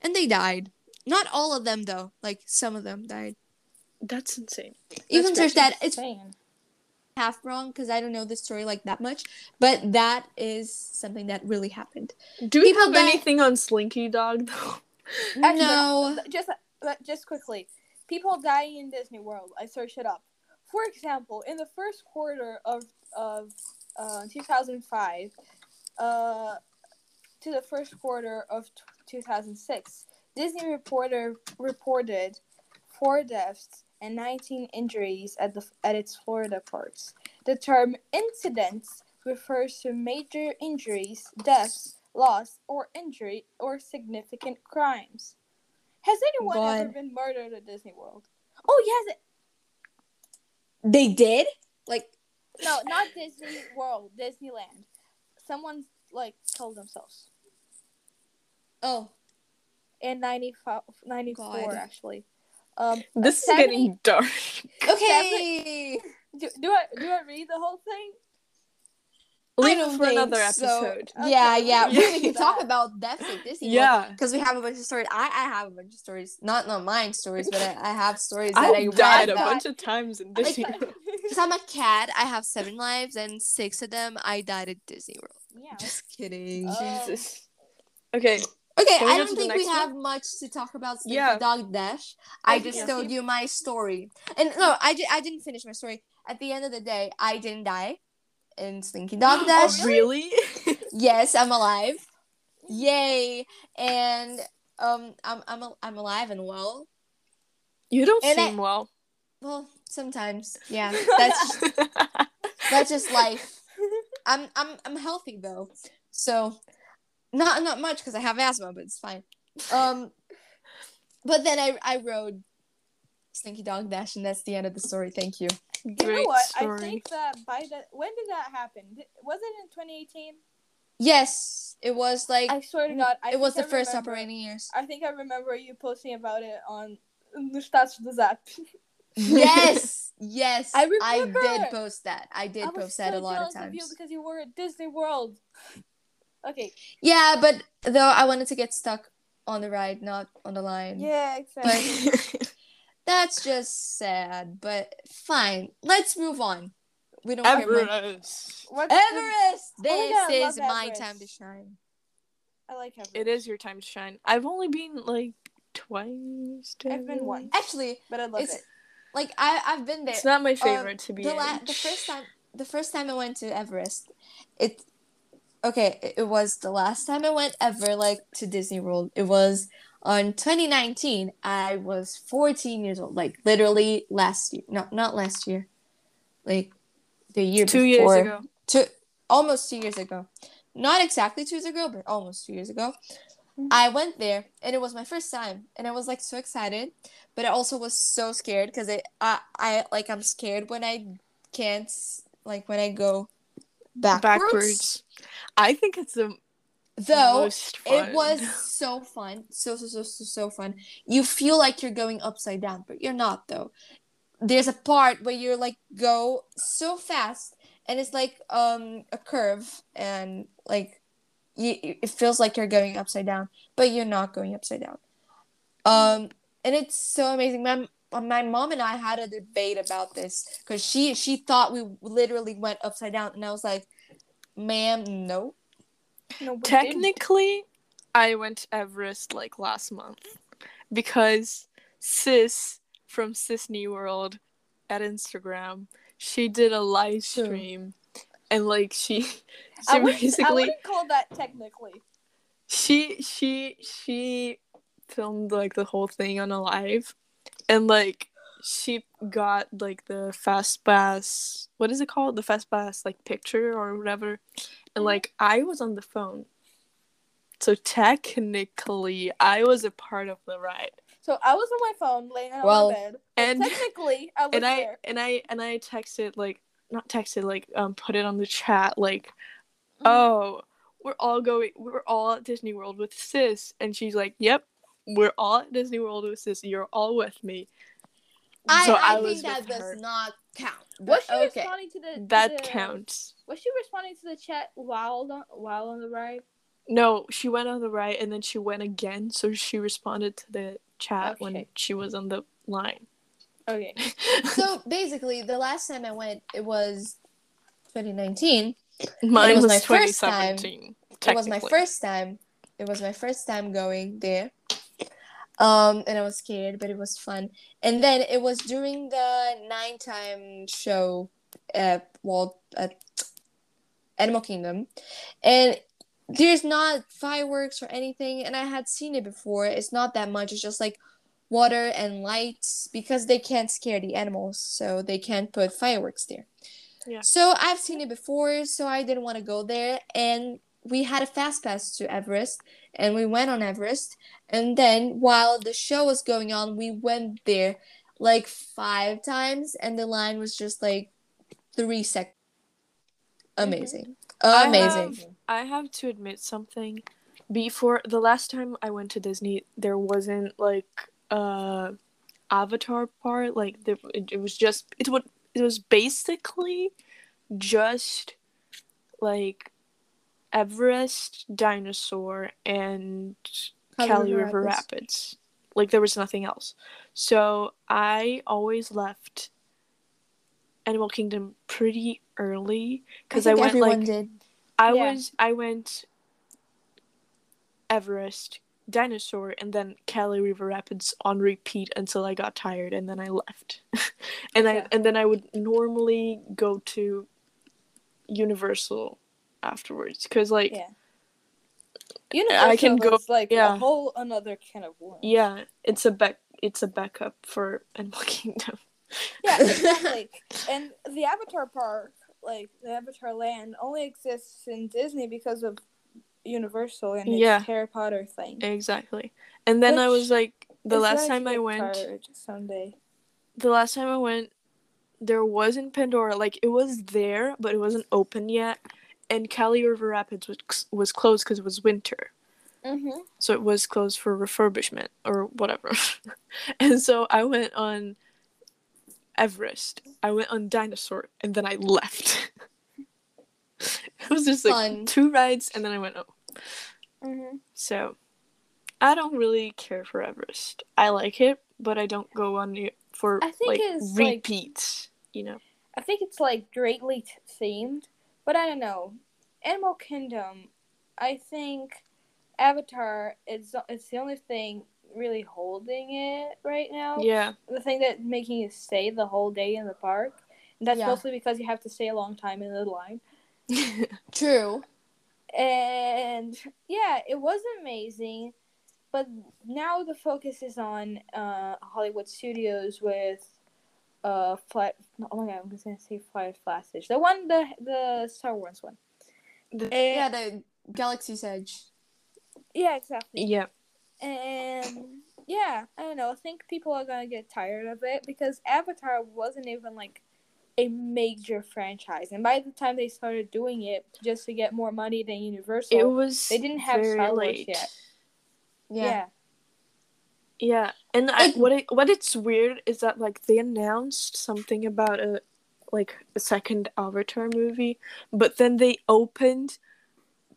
and they died. Not all of them though. Like some of them died. That's insane. You can search that. It's half wrong because I don't know the story like that much, but that is something that really happened. Do we People have die- anything on Slinky Dog though? Actually, no, just just quickly, people dying in Disney World. I searched it up. For example, in the first quarter of of uh, 2005, uh, to the first quarter of t- 2006, Disney reporter reported four deaths and 19 injuries at the at its Florida parks. The term incidents refers to major injuries, deaths, loss, or injury, or significant crimes. Has anyone ever been murdered at Disney World? Oh yes. They did? Like No, not Disney World, Disneyland. Someone like killed themselves oh in 95, 94 God. actually. Um, This is 70 getting dark. Okay. do, do I do I read the whole thing? Leave don't it for think another so. episode. Yeah, Okay, yeah. we We, can we can talk that. about deaths at Disney Yeah. because we have a bunch of stories. I, I have a bunch of stories. Not not mine stories, but I, I have stories I that I died a read. bunch of times in Like, Disney. Because I'm a cat, I have seven lives, and six of them I died at Disney World. yeah. Just kidding. Oh. Jesus. Okay. Okay, I don't think we one? have much to talk about Slinky Yeah. Dog Dash. I Okay, just yeah. told you my story. And no, I, di- I didn't finish my story. At the end of the day, I didn't die in Slinky Dog Dash. Oh, really? Yes, I'm alive. Yay. And um I'm I'm I'm alive and well. you don't And I- seem well. Well, sometimes. Yeah. That's that's just life. I'm I'm I'm healthy though. So not not much cuz I have asthma, but it's fine. Um but then I I rode Slinky Dog Dash and that's the end of the story. Thank you. You Great know what? story. I think that by the when did that happen? Was it in 2018? Yes, it was like I swear to God, I it was the I first remember- operating years. I think I remember you posting about it on the stats of the Zap. Yes, yes. I I did post that. I did I was post that a lot of jealous times. you because you were at Disney World. Okay. Yeah, but though I wanted to get stuck on the ride, not on the line. Yeah, exactly. That's just sad, but fine. Let's move on. We don't care much. Everest. The- Everest. Oh my God, I This is my Everest. time to shine. I like Everest. It is your time to shine. I've only been like twice. to I've been once. Actually, but I love it's it. like I I've been there. It's not my um, favorite to be the la- the first time the first time I went to Everest, it okay, it- was the last time I went ever like to Disney World. It was on 2019. I was 14 years old, like literally last year. No, not last year. Like the year two before. years ago. Two almost 2 years ago. Not exactly 2 years ago, but almost 2 years ago. Mhm. I went there and it was my first time and I was like so excited, but I also was so scared cuz it I I like I'm scared when I can't like when I go backwards. Backwards. I think it's the Though most fun. it was so fun, so so so so so fun. You feel like you're going upside down, but you're not though. There's a part where you're like go so fast, and it's like um a curve, and like you, it feels like you're going upside down, but you're not going upside down. Um, and it's so amazing. My Um, my mom and I had a debate about this because she she thought we literally went upside down, and I was like, "Ma'am, no." No, we didn't. Technically, I went to Everest like last month because Sis from Sisney World at Instagram, she did a live True. stream and like she I she wouldn't, I basically wouldn't call that technically. she she she filmed like the whole thing on a live and like she got like the fast pass what is it called? The fast pass like picture or whatever. And like i was on the phone. So technically i was a part of the ride. So I was on my phone laying on Well, my bed. and Technically, I was and i and i and i texted like not texted like um put it on the chat like Mm-hmm. oh we're all going we're all at disney world with sis. And she's like yep we're all at disney world with sis you're all with me I, So I, I think that does her. not count. Was she okay. responding to the to that the- counts Was she responding to the chat while on while on the ride? no she went on the ride and then she went again so she responded to the chat when she was on the line Okay. So basically, the last time I went, it was 2019. mine was was, my first time. It was my first time. It was my first time going there. Um, and I was scared, but it was fun. And then it was during the nighttime show at Walt at Animal Kingdom, and there's not fireworks or anything. And I had seen it before. It's not that much. It's just like water and lights because they can't scare the animals, so they can't put fireworks there. Yeah. So I've seen it before, so I didn't want to go there. And we had a fast pass to Everest, and we went on Everest. And then while the show was going on, we went there like five times, and the line was just like three seconds. Amazing, I amazing. have- I have to admit something. Before the last time I went to Disney, there wasn't like uh Avatar part. Like it, it was just it would it was basically just like Everest, dinosaur, and Kali Kali River Rapids. Rapids. Like there was nothing else. So I always left Animal Kingdom pretty early because I, think went like did. I Yeah. was I went Everest, Dinosaur, and then Kali River Rapids on repeat until I got tired, and then I left. and I and then I would normally go to Universal afterwards because like Yeah. Universal I can go- like yeah. a whole another can of worms. yeah, it's a back it's a backup for Animal Kingdom. Yeah, exactly. and the Avatar park, like the Avatar land, only exists in Disney because of Universal and its Harry Potter thing. Exactly. And then I was like the last time I went someday. the last time I went, there wasn't Pandora. Like it was there, but it wasn't open yet. And Kali River Rapids was was closed because it was winter, Mm-hmm. so it was closed for refurbishment or whatever. and so I went on Everest. I went on Dinosaur, and then I left. it was just like Fun. two rides, and then I went oh. Mm-hmm. So I don't really care for Everest. I like it, but I don't go on it for I think like it's, like- repeats. You know. I think it's like greatly t- themed, but I don't know. Animal Kingdom, I think Avatar is it's the only thing really holding it right now. Yeah. The thing that making you stay the whole day in the park. And that's Yeah. mostly because you have to stay a long time in the line. True. And yeah, it was amazing. But now the focus is on uh, Hollywood Studios with uh flight. Oh my god, I'm just gonna say Flight of Passage. The one, the the Star Wars one. The- And- Yeah, the Galaxy's Edge. yeah, exactly. yeah. And yeah, I don't know. I think people are gonna get tired of it because Avatar wasn't even like a major franchise, and by the time they started doing it just to get more money than Universal, It was they didn't have very Star Wars late. yet. Yeah. yeah. Yeah. And I, what it, what it's weird is that like they announced something about a like a second Avatar movie, but then they opened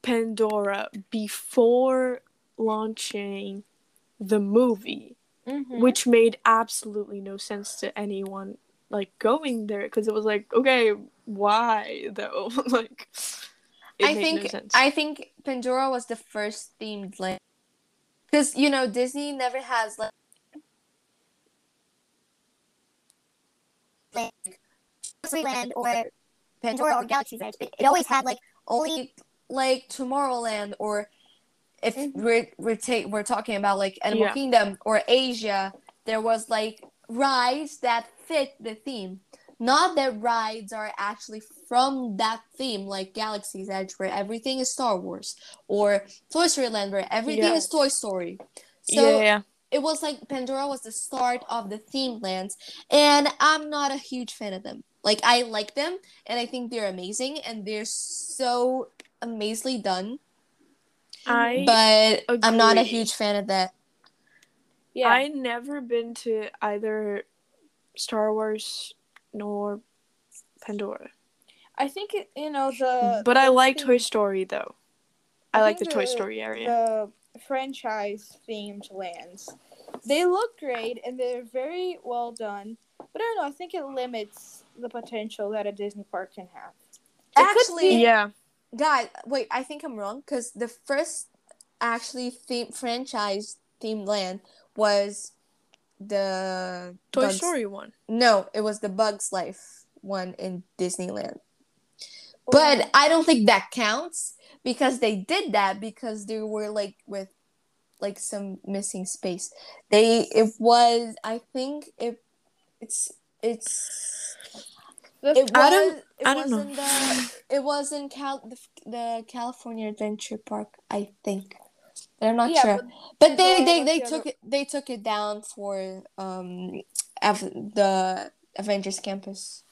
Pandora before launching the movie. Mhm. which made absolutely no sense to anyone like going there because it was like okay why though like I think no I think Pandora was the first themed land because you know Disney never has like Disneyland or Pandora or Galaxy's Edge. It, it always had like only like Tomorrowland or if Mhm. we're we're ta- we're talking about like Animal Yeah. Kingdom or Asia, there was like rides that fit the theme. Not that rides are actually from that theme, like Galaxy's Edge, where everything is Star Wars, or Toy Story Land, where everything Yeah. is Toy Story. So yeah yeah it was like Pandora was the start of the theme lands, and I'm not a huge fan of them. Like I like them, and I think they're amazing, and they're so amazingly done. i But I'm not a huge fan of that. Yeah. i never been to either star wars nor pandora I think it, you know the. but i the like theme- toy story though i, I like the think toy story area The franchise themed lands, they look great and they're very well done. But I don't know. I think it limits the potential that a Disney park can have. It Actually, be- yeah Guys, wait, I think I'm wrong because the first actually theme franchise themed land was the toy Bugs- story one No, it was the Bugs Life one in Disneyland. Oh. But I don't think that counts because they did that because they were like with like some missing space. They it was I think it it's it's it was I don't- it I don't know. in the it was in Cal the, the California Adventure Park I think. But I'm not yeah, sure. but But they Pandora they, they the took other- it they took it down for um Av- the Avengers campus.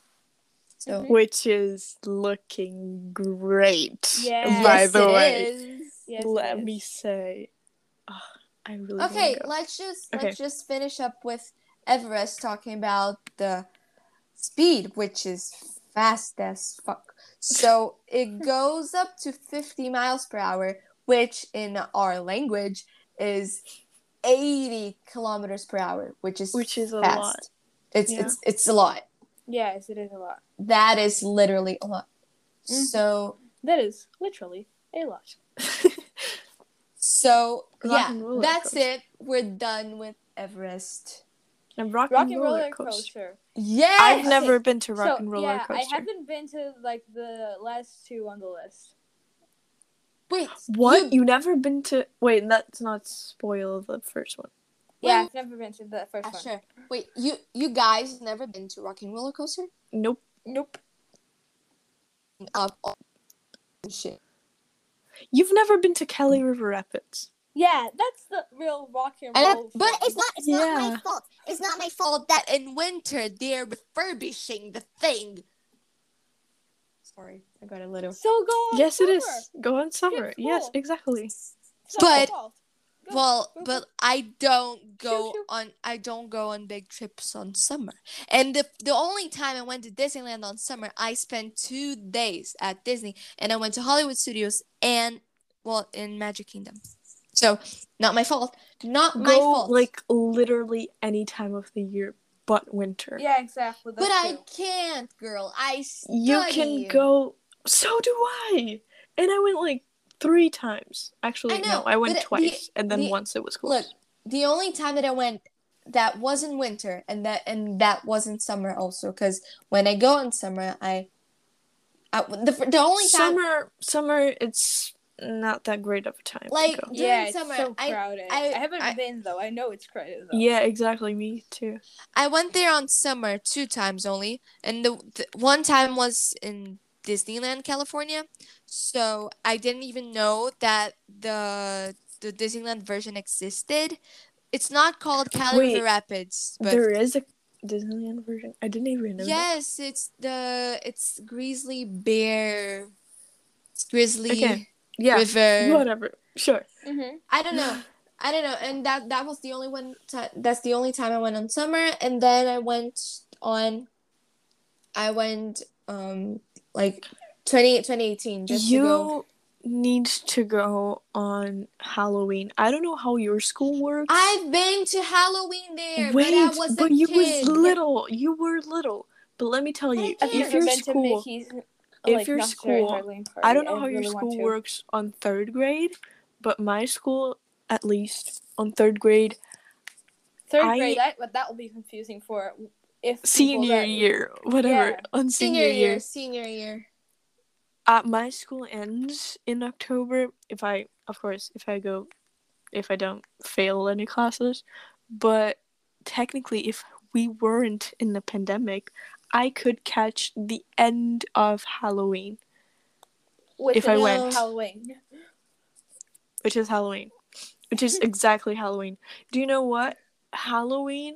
So Mhm. which is looking great. Yeah. By yes, the it way, is. Yes, let it me is. say, ah, I really Okay, let's just Okay. let's just finish up with Everest talking about the speed, which is fast as fuck. So it goes up to 50 miles per hour, which in our language is 80 kilometers per hour, which is Which is a lot. It's Yeah. it's it's a lot. Yes, it is a lot. That is literally a lot. Mhm. So That is literally a lot. so yeah, that's it. We're done with Everest. And rock, Rock and and roller, roller coaster. coaster. Yes. I've never been to rock so and roller yeah, coaster. I haven't been to like the last two on the list. Wait. What? you- You... never been to? Wait, let's not spoil the first one. Yeah, Well- I've never been to the first Ah, one. sure. Wait, you you guys never been to Rock and Roller Coaster? Nope. Nope. Up all shit. You've never been to Kali River Rapids. Yeah, that's the real rock and And roll. But it's not. It's not Yeah. my fault. It's not my fault. Fault that in winter they're refurbishing the thing. Sorry, I got a little. so go. On yes, it is. Go on summer. It's Yes, exactly. It's not But- Go, Well, go, go. but I don't go shoo. on. I don't go on big trips on summer. And the the only time I went to Disneyland on summer, I spent two days at Disney, and I went to Hollywood Studios and well in Magic Kingdom. So not my fault. Not my Go fault. like literally any time of the year but winter. Yeah, exactly. but that I too. can't, girl. I study. You can go. So do I. And I went like three times. Actually, I know, no, I went but the- twice, and then the- once it was cool. Look, the only time that I went that wasn't winter and that and that wasn't summer also because when I go in summer I, I the, the only time summer, summer, it's not that great of a time. Like- to go. Yeah, it's summer, so I- crowded. I- I, haven't I- been though. I know it's crowded though. Yeah, exactly. Me too. I went there on summer two times only and the, the one time was in Disneyland California so I didn't even know that the the Disneyland version existed. It's not called Kali Wait, River Rapids, but there is a Disneyland version. I didn't even know. that. Yes, it's the it's Grizzly Bear. It's Grizzly Okay. Yeah. River. Whatever. Sure. Mm-hmm. I don't know. I don't know. And that that was the only one. Ti- that's the only time I went on summer, and then I went on. I went um like 20, 2018 just to go. you need to go on Halloween. I don't know how your school works. I've been to Halloween there, Wait, but I was a you kid. was little. You were little. But let me tell you, I I've Yeah. if never your been school, to Mickey's. If like, your school- Halloween I don't party. know how your really want school works on third grade, but my school, at least on third grade, Third I- grade, that but that will be confusing for if senior that- year, whatever, Yeah. on Senior senior, year, year, senior year. uh, my school ends in October. If I, of course, if I go, if I don't fail any classes, but technically, if we weren't in the pandemic, I could catch the end of Halloween, Which if I is went. Halloween. which is Halloween, which is hmm. exactly Halloween. Do you know what? Halloween,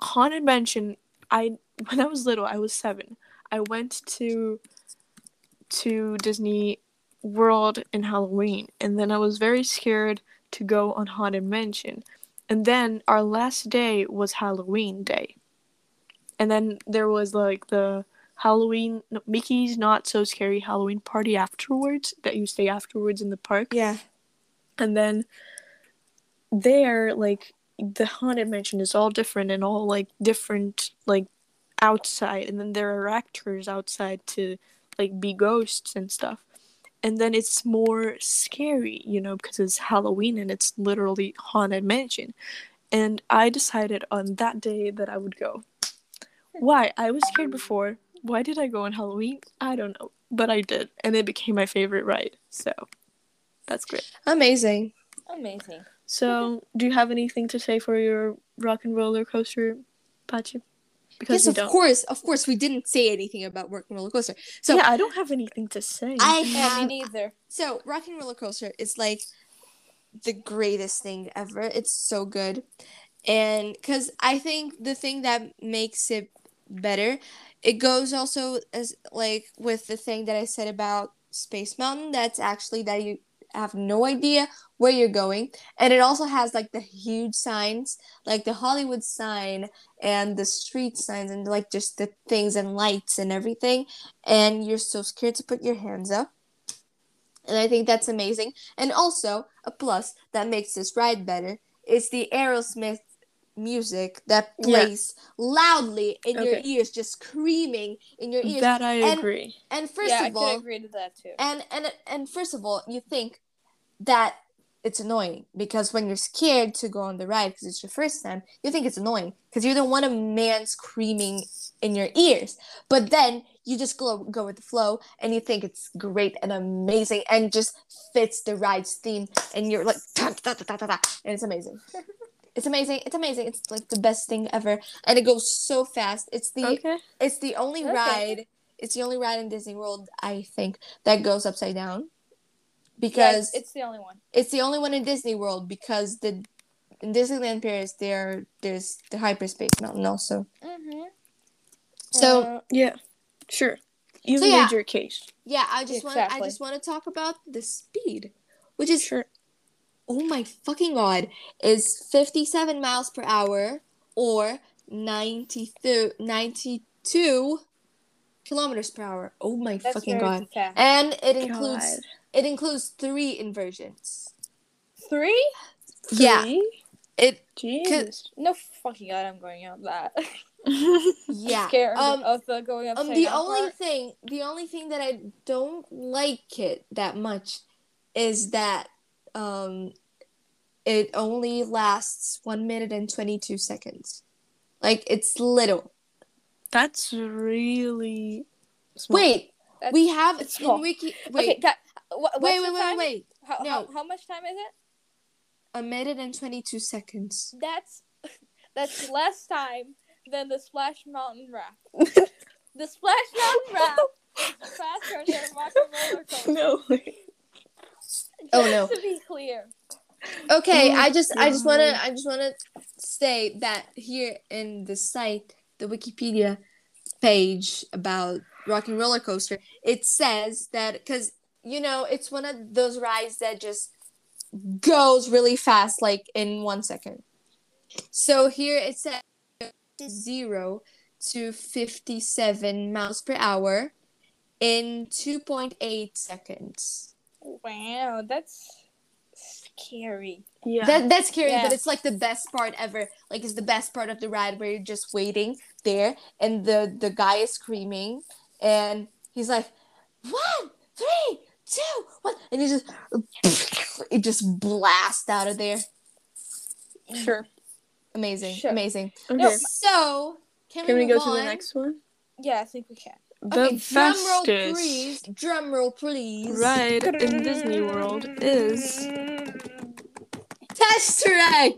Haunted Mansion. I when I was little, I was seven. I went to to Disney World in Halloween, and then I was very scared to go on Haunted Mansion. And then our last day was Halloween day. And then there was like the Halloween no, Mickey's Not So Scary Halloween party afterwards that you stay afterwards in the park. Yeah. and then there like the haunted mansion is all different and all like different like outside. And then there are actors outside to like be ghosts and stuff. And then it's more scary you know because it's halloween and it's literally haunted mansion. And i decided on that day that i would go why i was scared before why did i go on halloween i don't know but i did and it became my favorite ride so that's great Amazing. Amazing. so, do you have anything to say for your rock and roller coaster, Pachi? Because yes, of don't. course, of course. We didn't say anything about Rock and Roller Coaster. So yeah, I don't have anything to say. I Yeah, have neither. so Rock and Roller Coaster is like the greatest thing ever. It's so good, and because I think the thing that makes it better, it goes also as like with the thing that I said about Space Mountain. That's actually that you have no idea where you're going, and it also has like the huge signs, like the Hollywood sign and the street signs, and like just the things and lights and everything, and you're so scared to put your hands up. And I think that's amazing. And also, a plus that makes this ride better is the Aerosmith music that Yeah. plays loudly in your ears, just screaming in your ears. That I And- agree. and first yeah, I of all, could agree to that too. and and and first of all, you think that it's annoying because when you're scared to go on the ride because it's your first time, you think it's annoying because you don't want a man screaming in your ears. But then you just go go with the flow and you think it's great and amazing and just fits the ride's theme and you're like ta, ta, ta, ta, ta, and it's amazing. It's amazing. It's amazing. It's like the best thing ever, and it goes so fast. It's the Okay. it's the only Okay. ride. It's the only ride in Disney World, I think, that goes upside down. Because it's, it's the only one. it's the only one in Disney World. Because the in Disneyland Paris, there there's the hyperspace mountain also. Mm-hmm. So Uh, Yeah. Sure. You So, made yeah. your case. yeah, I just want I just want to talk about the speed, which is Sure. Oh my fucking god, is 57 miles per hour or 90 92 kilometers per hour. Oh my that's fucking god. fast. And it includes God. it includes three inversions. Three? Yeah. Three? It Jeez. No fucking god, I'm going out that. yeah. Scared Um of the going upside um the only part. thing the only thing that I don't like it that much is that um it only lasts 1 minute and 22 seconds. Like it's little. That's really small. Wait, That's- we have it's in small. wiki Okay, wait. that, wha- what's wait, wait, wait, wait. How, No. how, how much time is it? A minute and 22 seconds. That's that's less time than the Splash Mountain rap. the Splash Mountain rap faster than Rock and Roller Coaster. No. Oh, no. To be clear. Okay, I just I just want to I just want to say that here in the site, the Wikipedia page about Rock and Roller Coaster, it says that cuz you know, it's one of those rides that just goes really fast like in 1 second. So here it says 0 to 57 miles per hour in 2.8 seconds. Wow, that's scary. Yeah. That that's scary, Yeah. but it's like the best part ever. Like it's the best part of the ride where you're just waiting there and the the guy is screaming and he's like, one, three, two, one and he just it just blasts out of there. sure. Amazing. Sure. Amazing. Okay. No, So can, Can we move go to the next one? Yeah, I think we can. The okay, drum roll fastest please. Drum roll please. ride in Disney World is Test track.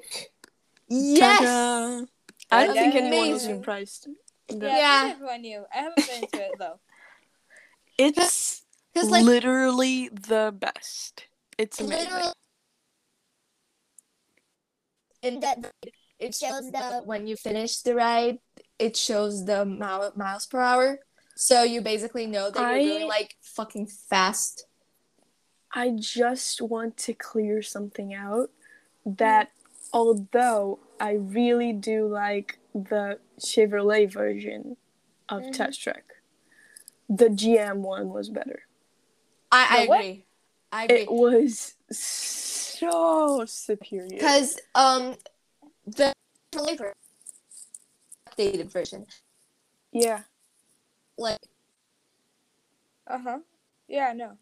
Yes. Ta-da! I don't think anyone was Amazing. surprised. Yeah, Yeah. everyone knew. I haven't been to it though. It's Cuz like literally the best. It's amazing. literally in that it shows shows the- the when you finish the ride it shows the mile, miles per hour so you basically know that you're I- going like fucking fast I just want to clear something out that although I really do like the Chevrolet version of Mhm. Test Track, the GM one was better. i, I The what? agree It was so superior. because um the updated version Yeah, like Uh huh. Yeah, no.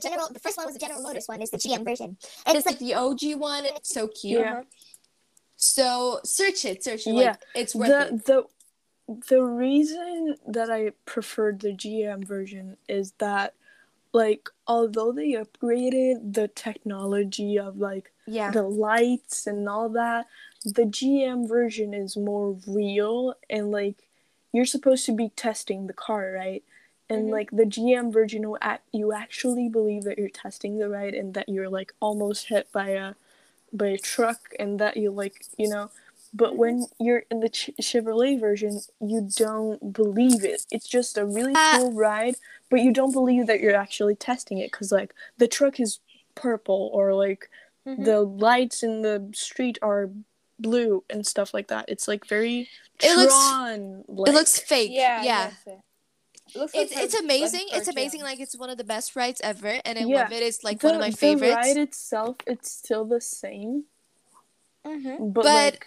General, the first one was the General Motors one. Is the GM version. and it's like the og one it's so cute Yeah. So search it search it Yeah. like it's worth the it the the reason that I preferred the GM version is that like although they upgraded the technology of like yeah the lights and all that the gm version is more real and like you're supposed to be testing the car right and Mhm. like the gm version you actually believe that you're testing the ride and that you're like almost hit by a by a truck and that you like you know but when you're in the Ch- chevrolet version you don't believe it it's just a really Uh, cool ride but you don't believe that you're actually testing it because like the truck is purple or like Mhm. the lights in the street are blue and stuff like that it's like very It looks- Tron It looks fake. Yeah. Yeah. It. It looks like It's a- it's like amazing. it's amazing. Like it's one of the best rides ever, and I Yeah. love it. It's like the, one of my favorites. the ride itself it's still the same Mhm. but, But like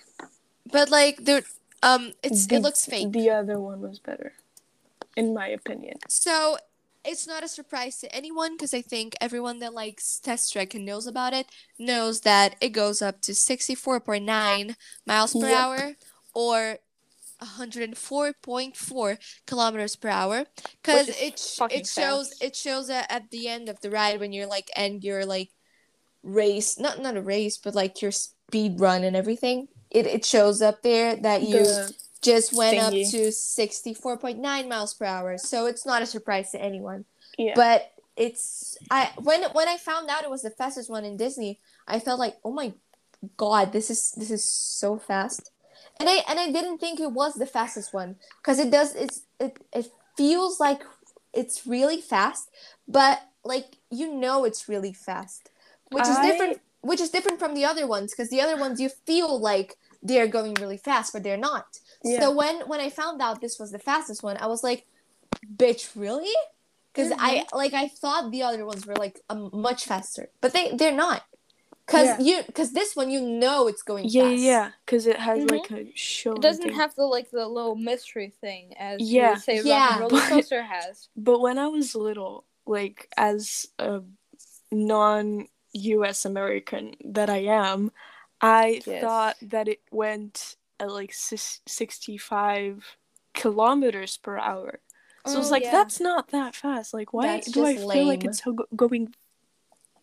But like the um, it's the, it looks fake. the other one was better in my opinion So it's not a surprise to anyone because I think everyone that likes Test Track and knows about it knows that it goes up to 64.9 miles per Yep. hour or 104.4 kilometers per hour because it it shows fast. it shows that at the end of the ride when you're like end your like race not not a race but like your speed run and everything it, it shows up there that you The- just went up to 64.9 miles per hour. So it's not a surprise to anyone. Yeah. But it's i when when i found out it was the fastest one in disney i felt like oh my god this is this is so fast. And i and i didn't think it was the fastest one because it does it's it, it feels like it's really fast but like you know it's really fast which is different which is different from the other ones because the other ones you feel like they're going really fast but they're not Yeah. so when when i found out this was the fastest one i was like bitch really because i like i thought the other ones were like um, much faster but they they're not because Yeah. you because this one you know it's going yeah fast yeah yeah. because it has Mhm. like a show It doesn't thing. have the like the little mystery thing as Yeah. you would say Yeah. Roller But- Coaster has. but when i was little like as a non us american that i am i Yes. thought that it went at like 65 kilometers per hour so I was Oh, like yeah. that's not that fast like why That's do i just feel like it's so go- going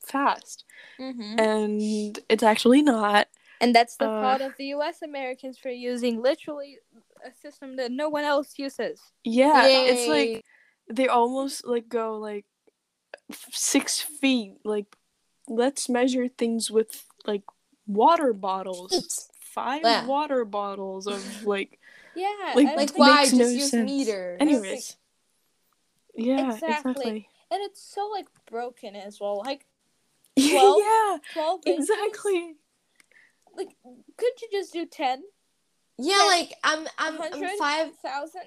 fast Mm-hmm. and it's actually not And that's the Uh, fault of the U.S. Americans for using literally a system that no one else uses. yeah it's like they almost like go like six feet like let's measure things with like water bottles five Yeah. water bottles of like Yeah, Like- like why makes just no use sense. meters anyways yeah Exactly. exactly, and it's so like broken as well. Like yeah Twelve? twelve inches? exactly Like, could you just do ten? yeah Ten, like i'm i'm, I'm hundred, five thousand?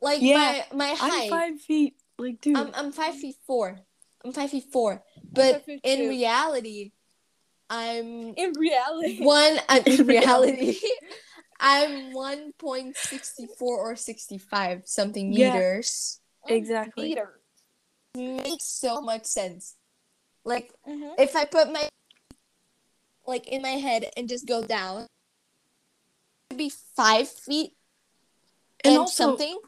like Yeah, my my i'm five feet like dude I'm I'm five feet four. I'm five feet four. But five feet in reality, I'm In reality, one. I'm, in In reality, I'm one point sixty four or sixty five something Yeah. meters. exactly meter. Makes so much sense. Like Mhm. if I put my like in my head and just go down, it'd be five feet And and, also- something.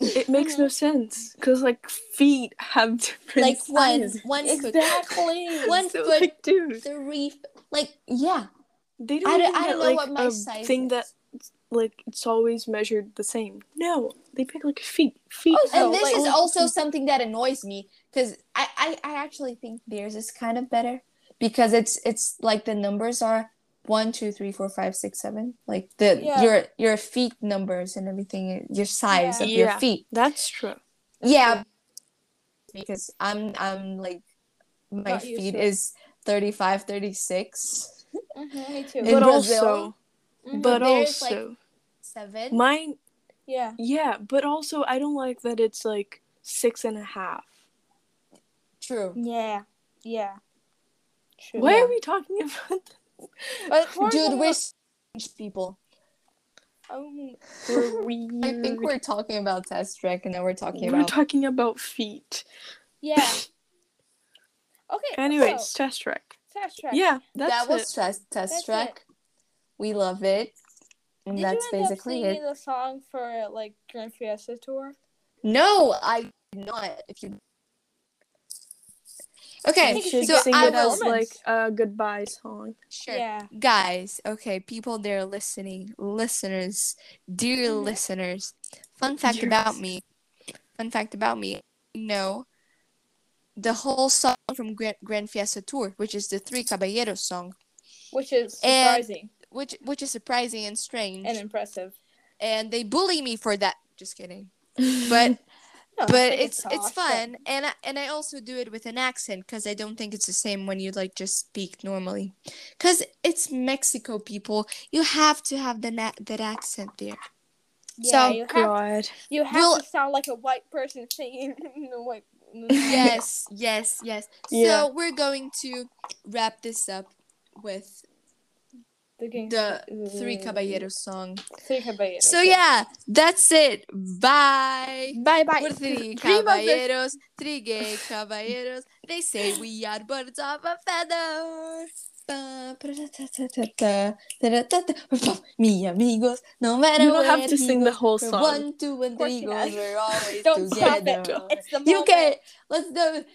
It makes no sense because like feet have different Like one sizes. one foot, Exactly. one So, foot, like, dude three. Like yeah. they don't don't, even I don't know like what my a size thing is. that like it's always measured the same no they pick like feet feet Also, and this like- is also something that annoys me because I, I I actually think theirs is kind of better because it's it's like the numbers are one two three four five six seven like the Yeah. your your feet numbers and everything your size Yeah. of your feet that's true yeah because I'm I'm like my Not feet is 35 36 Mhm, me too. In but Brazil, also Mhm. but there's, like, also seven mine yeah. yeah but also i don't like that it's like six and a half true Yeah. Yeah. True. why Yeah. are we talking about for dude we're strange people um, we're weird I think we're talking about test track and then we're talking about we're talking about feet yeah. Okay. anyways so, test track test track. yeah that's that was it. test test That's track. We love it. And Did that's you end basically up it. the song for like Grand Fiesta tour? No, I did not. If you I Okay, think you you should so sing I it as like a goodbye song sure. Yeah. Guys, okay, people there listening, listeners, dear Mhm. listeners. Fun fact Dear about me. Fun fact about me. You know the whole song from Grand, Grand Fiesta Tour, which is the Three Caballeros song. which is And- surprising which which is surprising and strange. and, impressive. and they bully me for that. Just kidding. But No, but think it's it's awesome. fun and I, and I also do it with an accent because I don't think it's the same when you like just speak normally because it's Mexico people you have to have the na- that accent there Yeah, So- you have, God. you have We'll- to sound like a white person singing the white. yes yes yes Yeah. so we're going to wrap this up with the gang- the Three mm, Caballeros song. Three Caballeros. So yeah, that's it. Bye. Bye bye. We're three, caballeros, three gay caballeros. They say we are birds of a feather. Me amigos, no matter you don't have to sing the whole song. One, two, and three. We're always don't together. Stop it. It's the moment. You can. Let's do it.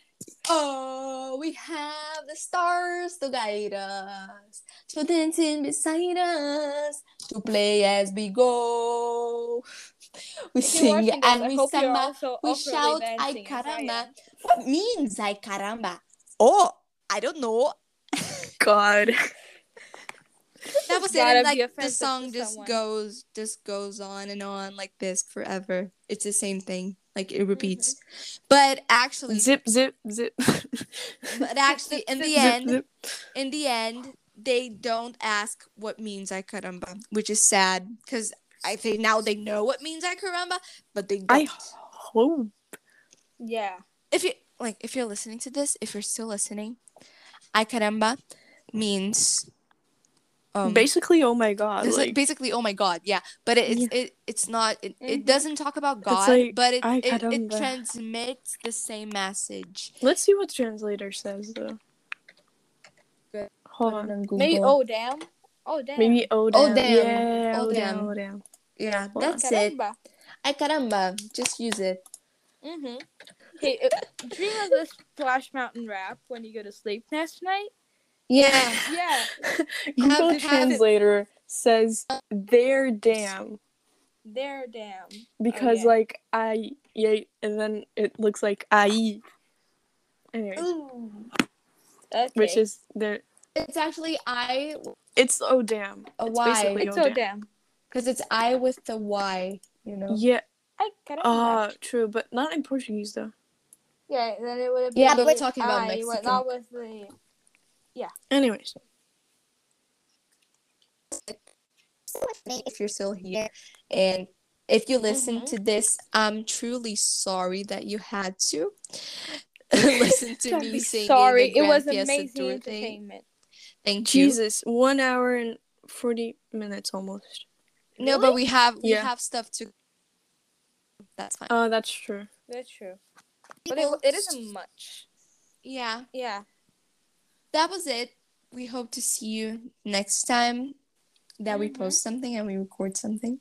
Oh, we have the stars to guide us, to dance in beside us, to play as we go. We If sing and I we hope you're samba. We shout, dancing ay I caramba. What means ay caramba? Oh, I don't know. God. That was it. And like the song just someone. goes, just goes on and on like this forever. It's the same thing. Like it repeats. Mm-hmm. But actually, Zip, zip, zip. but actually, in the Zip, end, zip. in the end, they don't ask what means ay caramba, which is sad because I think now they know what means ay caramba, but they don't. I hope. Yeah. if you like, if you're listening to this, if you're still listening, ay caramba means um, Basically, oh my God. It's like, Like, basically, oh my god, yeah. But it, it's Yeah. it, it's not. It, it Mhm. doesn't talk about God, like, but it "Ay, it, it transmits the same message. let's see what translator says, though. Good. Hold on. Google. Maybe oh damn. Oh damn. Maybe oh Oh, damn. damn. Yeah, Oh, oh damn. damn. Oh damn. Yeah, Hold on. that's it. Caramba. Ay caramba, just use it. Mm-hmm. Hey, uh, dream of this Splash Mountain rap when you go to sleep next night. Yeah, Yeah, Google have- Translator says they're damn there, damn. because yeah. like I yeah, and then it looks like I. Anyway, Ooh. Okay. which is there. it's actually I It's oh damn. A it's Y. it's oh damn. damn. because it's I with the Y. You know. Yeah. Ay, caramba. Uh true, but not in Portuguese though. yeah, then it would have Yeah, been but we're talking about I, Mexico. but not with the. Anyways, If you're still here, and if you listen Mhm. to this, I'm truly sorry that you had to listen to me be sing. sorry, it was Grand Fiesta amazing Tour thing. entertainment. Thank you. Jesus, one hour and forty minutes almost. No, but we have we Yeah. have stuff to. That's fine. Oh, that's true. That's true. But it, it isn't much. yeah, Yeah. That was it. We hope to see you next time that we Mhm. post something and we record something.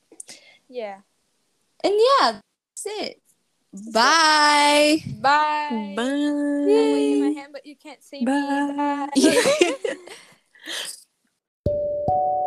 Yeah. And yeah, that's it. Bye. Bye. Bye. I'm waving my hand, but you can't see me. Bye. Bye.